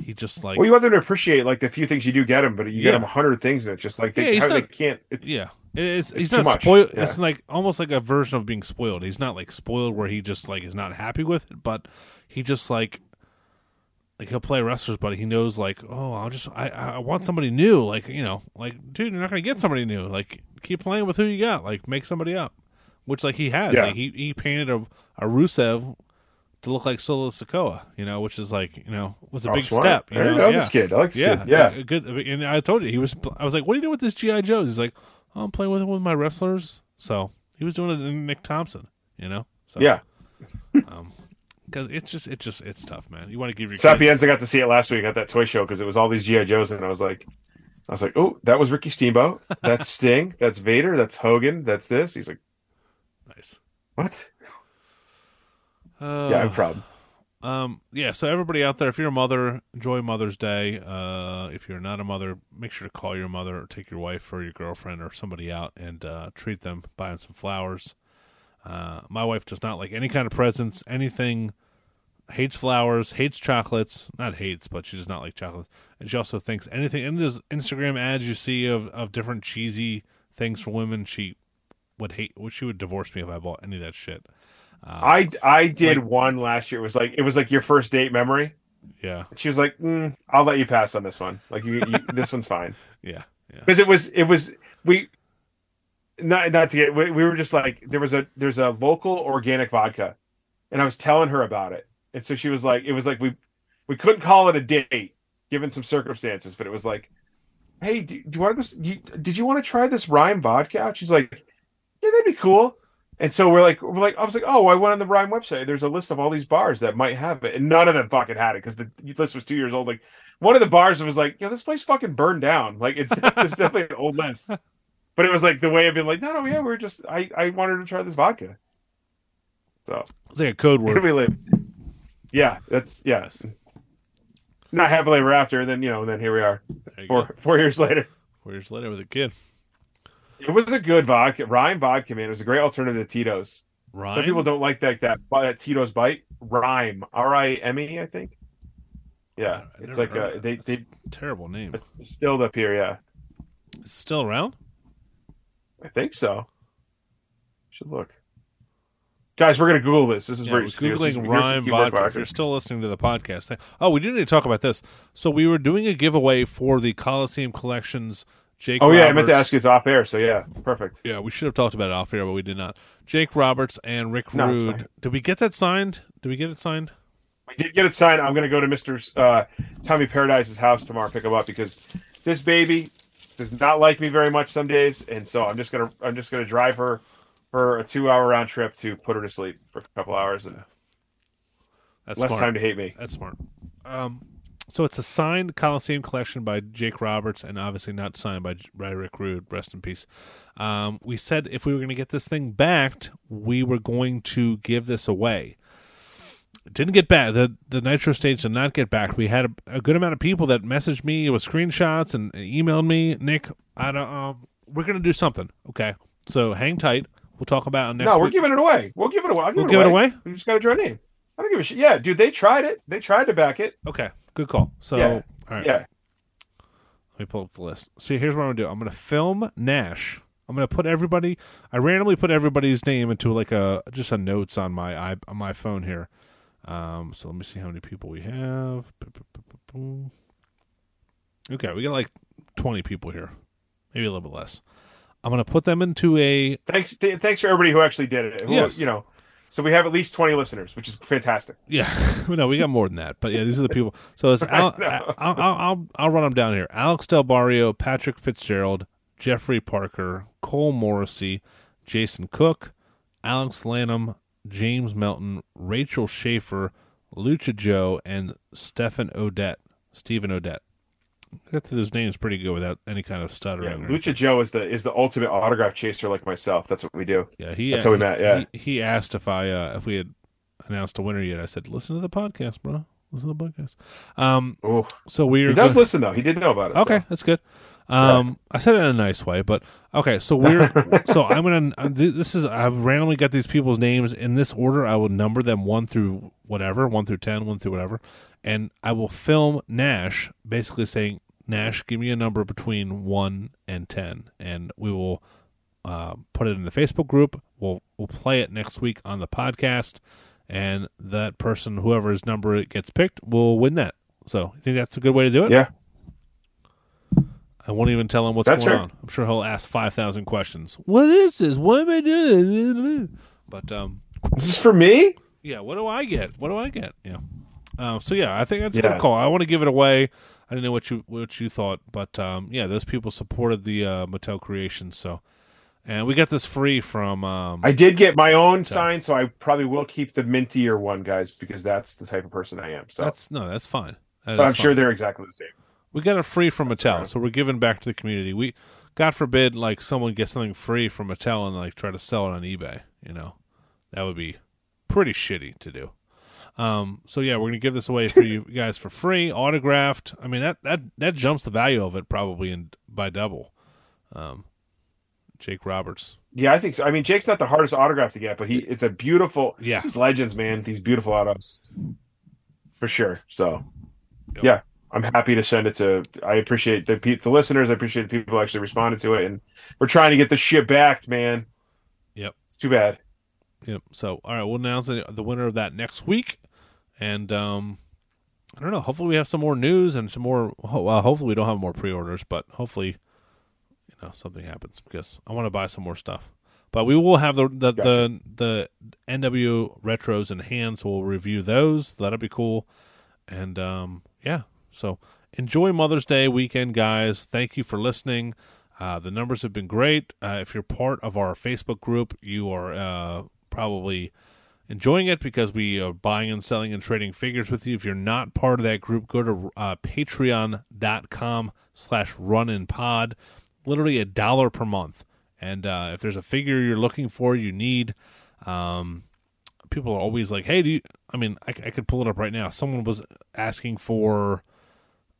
he just like
Well, you want them to appreciate like the few things you do get him, but you get
Yeah.
them a hundred things, and it's just like they,
he's
how, they can't. It's,
Yeah, it's, he's
too
not spoiled.
Yeah.
It's like almost like a version of being spoiled. He's not like spoiled where he just like is not happy with it, but he just like like he'll play wrestlers, but he knows like, oh, I'll just I I want somebody new. Like you know, like dude, you're not gonna get somebody new. Like keep playing with who you got. Like make somebody up, which like he has.
Yeah.
Like he he painted a a Rusev to look like Solo Sikoa, you know, which is like you know was a
Oh,
big
smart.
step. You
I
know,
know
yeah.
this kid. I like this
Yeah,
kid. Yeah.
a good. And I told you he was. I was like, "What are you doing with this GI Joes?" He's like, oh, "I'm playing with with my wrestlers." So he was doing it in Nick Thompson, you know. So,
yeah.
Um, because it's just, it's just, it's tough, man. You want to give your kids-
Sapienza got to see it last week at that toy show because it was all these GI Joes, and I was like, I was like, oh, that was Ricky Steamboat. That's Sting. That's Vader. That's Hogan. That's this. He's like,
nice.
what?
Uh,
Yeah, I'm proud.
Um, yeah. So everybody out there, if you're a mother, enjoy Mother's Day. Uh, if you're not a mother, make sure to call your mother or take your wife or your girlfriend or somebody out and uh, treat them. Buy them some flowers. Uh, my wife does not like any kind of presents, anything. Hates flowers, hates chocolates. Not hates, but she does not like chocolates. And she also thinks anything. in those Instagram ads you see of of different cheesy things for women, she would hate. She would divorce me if I bought any of that shit. Uh,
I I did
like-
one last year. It was like it was like your first date memory.
yeah,
She was like, mm, "I'll let you pass on this one. Like you, you this one's fine."
yeah, yeah.
because it was it was we not not to get we, we were just like there was a there's a local organic vodka and i was telling her about it and so she was like it was like we we couldn't call it a date given some circumstances but it was like hey do, do you want to go s- you, did you want to try this Rime vodka she's like yeah that'd be cool and so we're like we're like i was like oh i went on the Rime website there's a list of all these bars that might have it and none of them fucking had it because the list was two years old like one of the bars was like, "Yo, this place fucking burned down." Like it's it's definitely an old list, but it was like the way of being like, "No, no, yeah, we are just I I wanted to try this vodka." So
It's like a code word.
we lived. Yeah, that's yeah.
Yes.
Not happily ever after, and then you know, and then here we are four
go.
four years later.
Four years later with a kid.
It was a good vodka, Rime vodka, man. It was a great alternative to Tito's.
Ryan.
Some people don't like that that, that Tito's bite. Rime, R I M E, I think. Yeah,
I've
it's like a
uh,
they
that.
they
a terrible name.
it's distilled up here. Yeah,
Is it still around?
I think so. Should look. Guys, we're gonna Google this. This is
Yeah,
very
we're
here's- here's
googling Rime
keyboard
vodka. If you're still listening to the podcast, oh, we didn't need to talk about this. So we were doing a giveaway for the Coliseum Collections. Jake.
Oh yeah, I meant to ask you this off air. So yeah, perfect.
Yeah, we should have talked about it off air, but we did not. Jake Roberts and Rick
No,
Rude. Did we get that signed? Did we get it signed?
We did get it signed. I'm gonna go to Mister uh, Tommy Paradise's house tomorrow, pick him up because this baby does not like me very much some days, and so I'm just gonna I'm just gonna drive her for a two hour round trip to put her to sleep for a couple hours and
That's
less
smart.
time to hate me.
That's smart. Um, so it's a signed Coliseum collection by Jake Roberts, and obviously not signed by, by Rick Rude. Rest in peace. Um, we said if we were going to get this thing backed, we were going to give this away. It didn't get back. The the Nitro stage did not get back. We had a, a good amount of people that messaged me with screenshots and emailed me. Nick, I don't. Um, we're going to do something. Okay, so hang tight. We'll talk about it next.
no, we're
week.
giving it away. We'll give it away. I'll give,
We'll
it,
give it
away.
away?
We just got to draw a name. I don't give a shit. Yeah, dude, they tried it. They tried to back it.
Okay, good call. So,
Yeah.
all right.
Yeah.
Let me pull up the list. See, here's what I'm gonna do. I'm gonna film Nash. I'm gonna put everybody. I randomly put everybody's name into like a just a notes on my i on my phone here. Um, so let me see how many people we have. Okay, we got like 20 people here, maybe a little bit less. I'm gonna put them into a
Thanks. Th- thanks for everybody who actually did it. Who,
Yes.
You know, so we have at least 20 listeners, which is fantastic.
Yeah, no, we got more than that, but yeah, these are the people. So it's Al. I'll, I'll I'll I'll run them down here. Alex Del Barrio, Patrick Fitzgerald, Jeffrey Parker, Cole Morrissey, Jason Cook, Alex Lanham, James Melton, Rachel Schaefer, Lucha Joe, and Stephen Odette. Stephen Odette. I got through those names pretty good without any kind of stuttering. or
Lucha Joe is the is the ultimate autograph chaser like myself. That's what we do.
Yeah, he.
That's how we met, yeah.
he, he asked if I uh, if we had announced a winner yet. I said, "Listen to the podcast, bro. Listen to the podcast." Um,
Oh,
so we're
he does
go-
listen though. He did know about it.
Okay,
so.
that's good. Um, I said it in a nice way, but okay. So we're so I'm gonna. This is I've randomly got these people's names in this order. I will number them one through whatever, one through ten, one through whatever, and I will film Nash basically saying, "Nash, give me a number between one and ten, and we will uh, put it in the Facebook group. We'll we'll play it next week on the podcast, and that person, whoever's number it gets picked, will win that So you think that's a good way to do it?
Yeah.
I won't even tell him what's
That's
going on. I'm sure he'll ask five thousand questions. What is this? What am I doing? But um, Is
This is for me.
yeah, what do I get? What do I get? Yeah. Uh, so yeah, I think that's a
Yeah.
good call. I want to give it away. I didn't know what you what you thought, but um, yeah, those people supported the uh, Mattel creation. So, and we got this free from. Um,
I did get my own sign, so I probably will keep the mintier one, guys, because that's the type of person I am. So,
that's no, that's fine. That
but I'm sure they're exactly the same.
we got it free from Mattel,
right.
so we're giving back to the community. We, God forbid, like someone gets something free from Mattel and like try to sell it on eBay. You know, that would be pretty shitty to do. Um, so yeah, we're gonna give this away for you guys for free, autographed. I mean that that that jumps the value of it probably in by double. Um, Jake Roberts,
Yeah, I think so. I mean, Jake's not the hardest autograph to get, but he it's a beautiful.
Yeah.
these legends, man. These beautiful autos, for sure. So,
Yep.
yeah, I'm happy to send it to. I appreciate the the listeners. I appreciate the people actually responded to it, and we're trying to get the shit back, man.
Yep.
It's too bad.
Yep. So, all right, we'll announce the winner of that next week, and um, I don't know. Hopefully, we have some more news and some more. Well, hopefully, we don't have more pre-orders, but hopefully, you know, something happens because I want to buy some more stuff. But we will have the the
Gotcha.
the, the NW retros in hand, so we'll review those. That'll be cool, and um, yeah. So enjoy Mother's Day weekend, guys. Thank you for listening. Uh, the numbers have been great. Uh, if you're part of our Facebook group, you are uh, probably enjoying it because we are buying and selling and trading figures with you. If you're not part of that group, go to uh, patreon.com slash run and pod. Literally a dollar per month. And uh, if there's a figure you're looking for, you need, um, people are always like, hey, do you, I mean, I, I could pull it up right now. Someone was asking for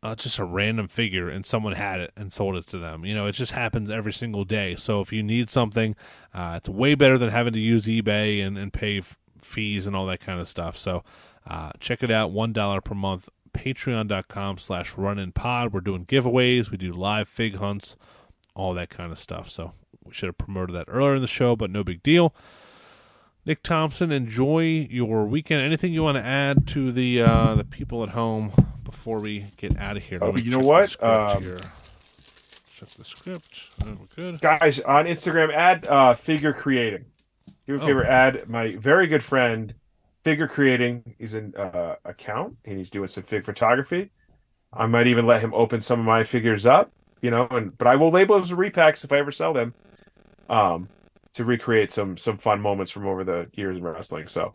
uh, just a random figure and someone had it and sold it to them. You know, it just happens every single day. So if you need something, uh, it's way better than having to use eBay and, and pay f- fees and all that kind of stuff. So uh, check it out, $1 per month, patreon.com slash run and pod. We're doing giveaways, we do live fig hunts, all that kind of stuff. So we should have promoted that earlier in the show, but no big deal. Nick Thompson, enjoy your weekend. Anything you want to add to the uh, the people at home before we get out of here? Let
Oh, you know what? Um.
Check the script. Oh, good.
guys on Instagram, add uh, figure creating. Do me a
Oh.
favor, add my very good friend, figure creating. He's an uh, account and he's doing some fig photography. I might even let him open some of my figures up, you know, and but I will label them as repacks if I ever sell them, um, to recreate some some fun moments from over the years of wrestling. So,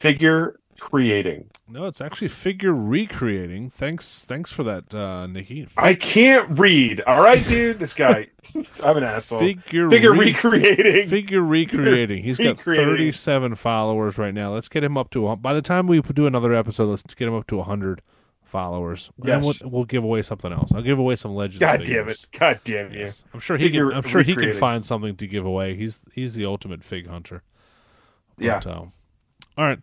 figure creating.
No, it's actually figure recreating. Thanks, thanks for that, uh, Nikki.
I can't read. All right, dude. This guy, I'm an asshole.
Figure
figure
re-
recreating.
Figure recreating. He's got
Recreating.
37 followers right now. Let's get him up to. a- By the time we do another episode, let's get him up to 100 followers.
Yes.
And we'll, we'll give away something else. I'll give away some legends.
God damn it! God damn you!
Yes. I'm sure he
Figure
can. I'm sure he can find something to give away. He's he's the ultimate fig hunter.
Yeah.
But, um, all right.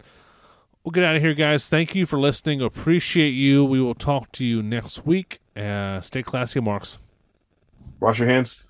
We'll get out of here, guys. Thank you for listening. Appreciate you. We will talk to you next week. Uh, stay classy, Marks.
Wash your hands.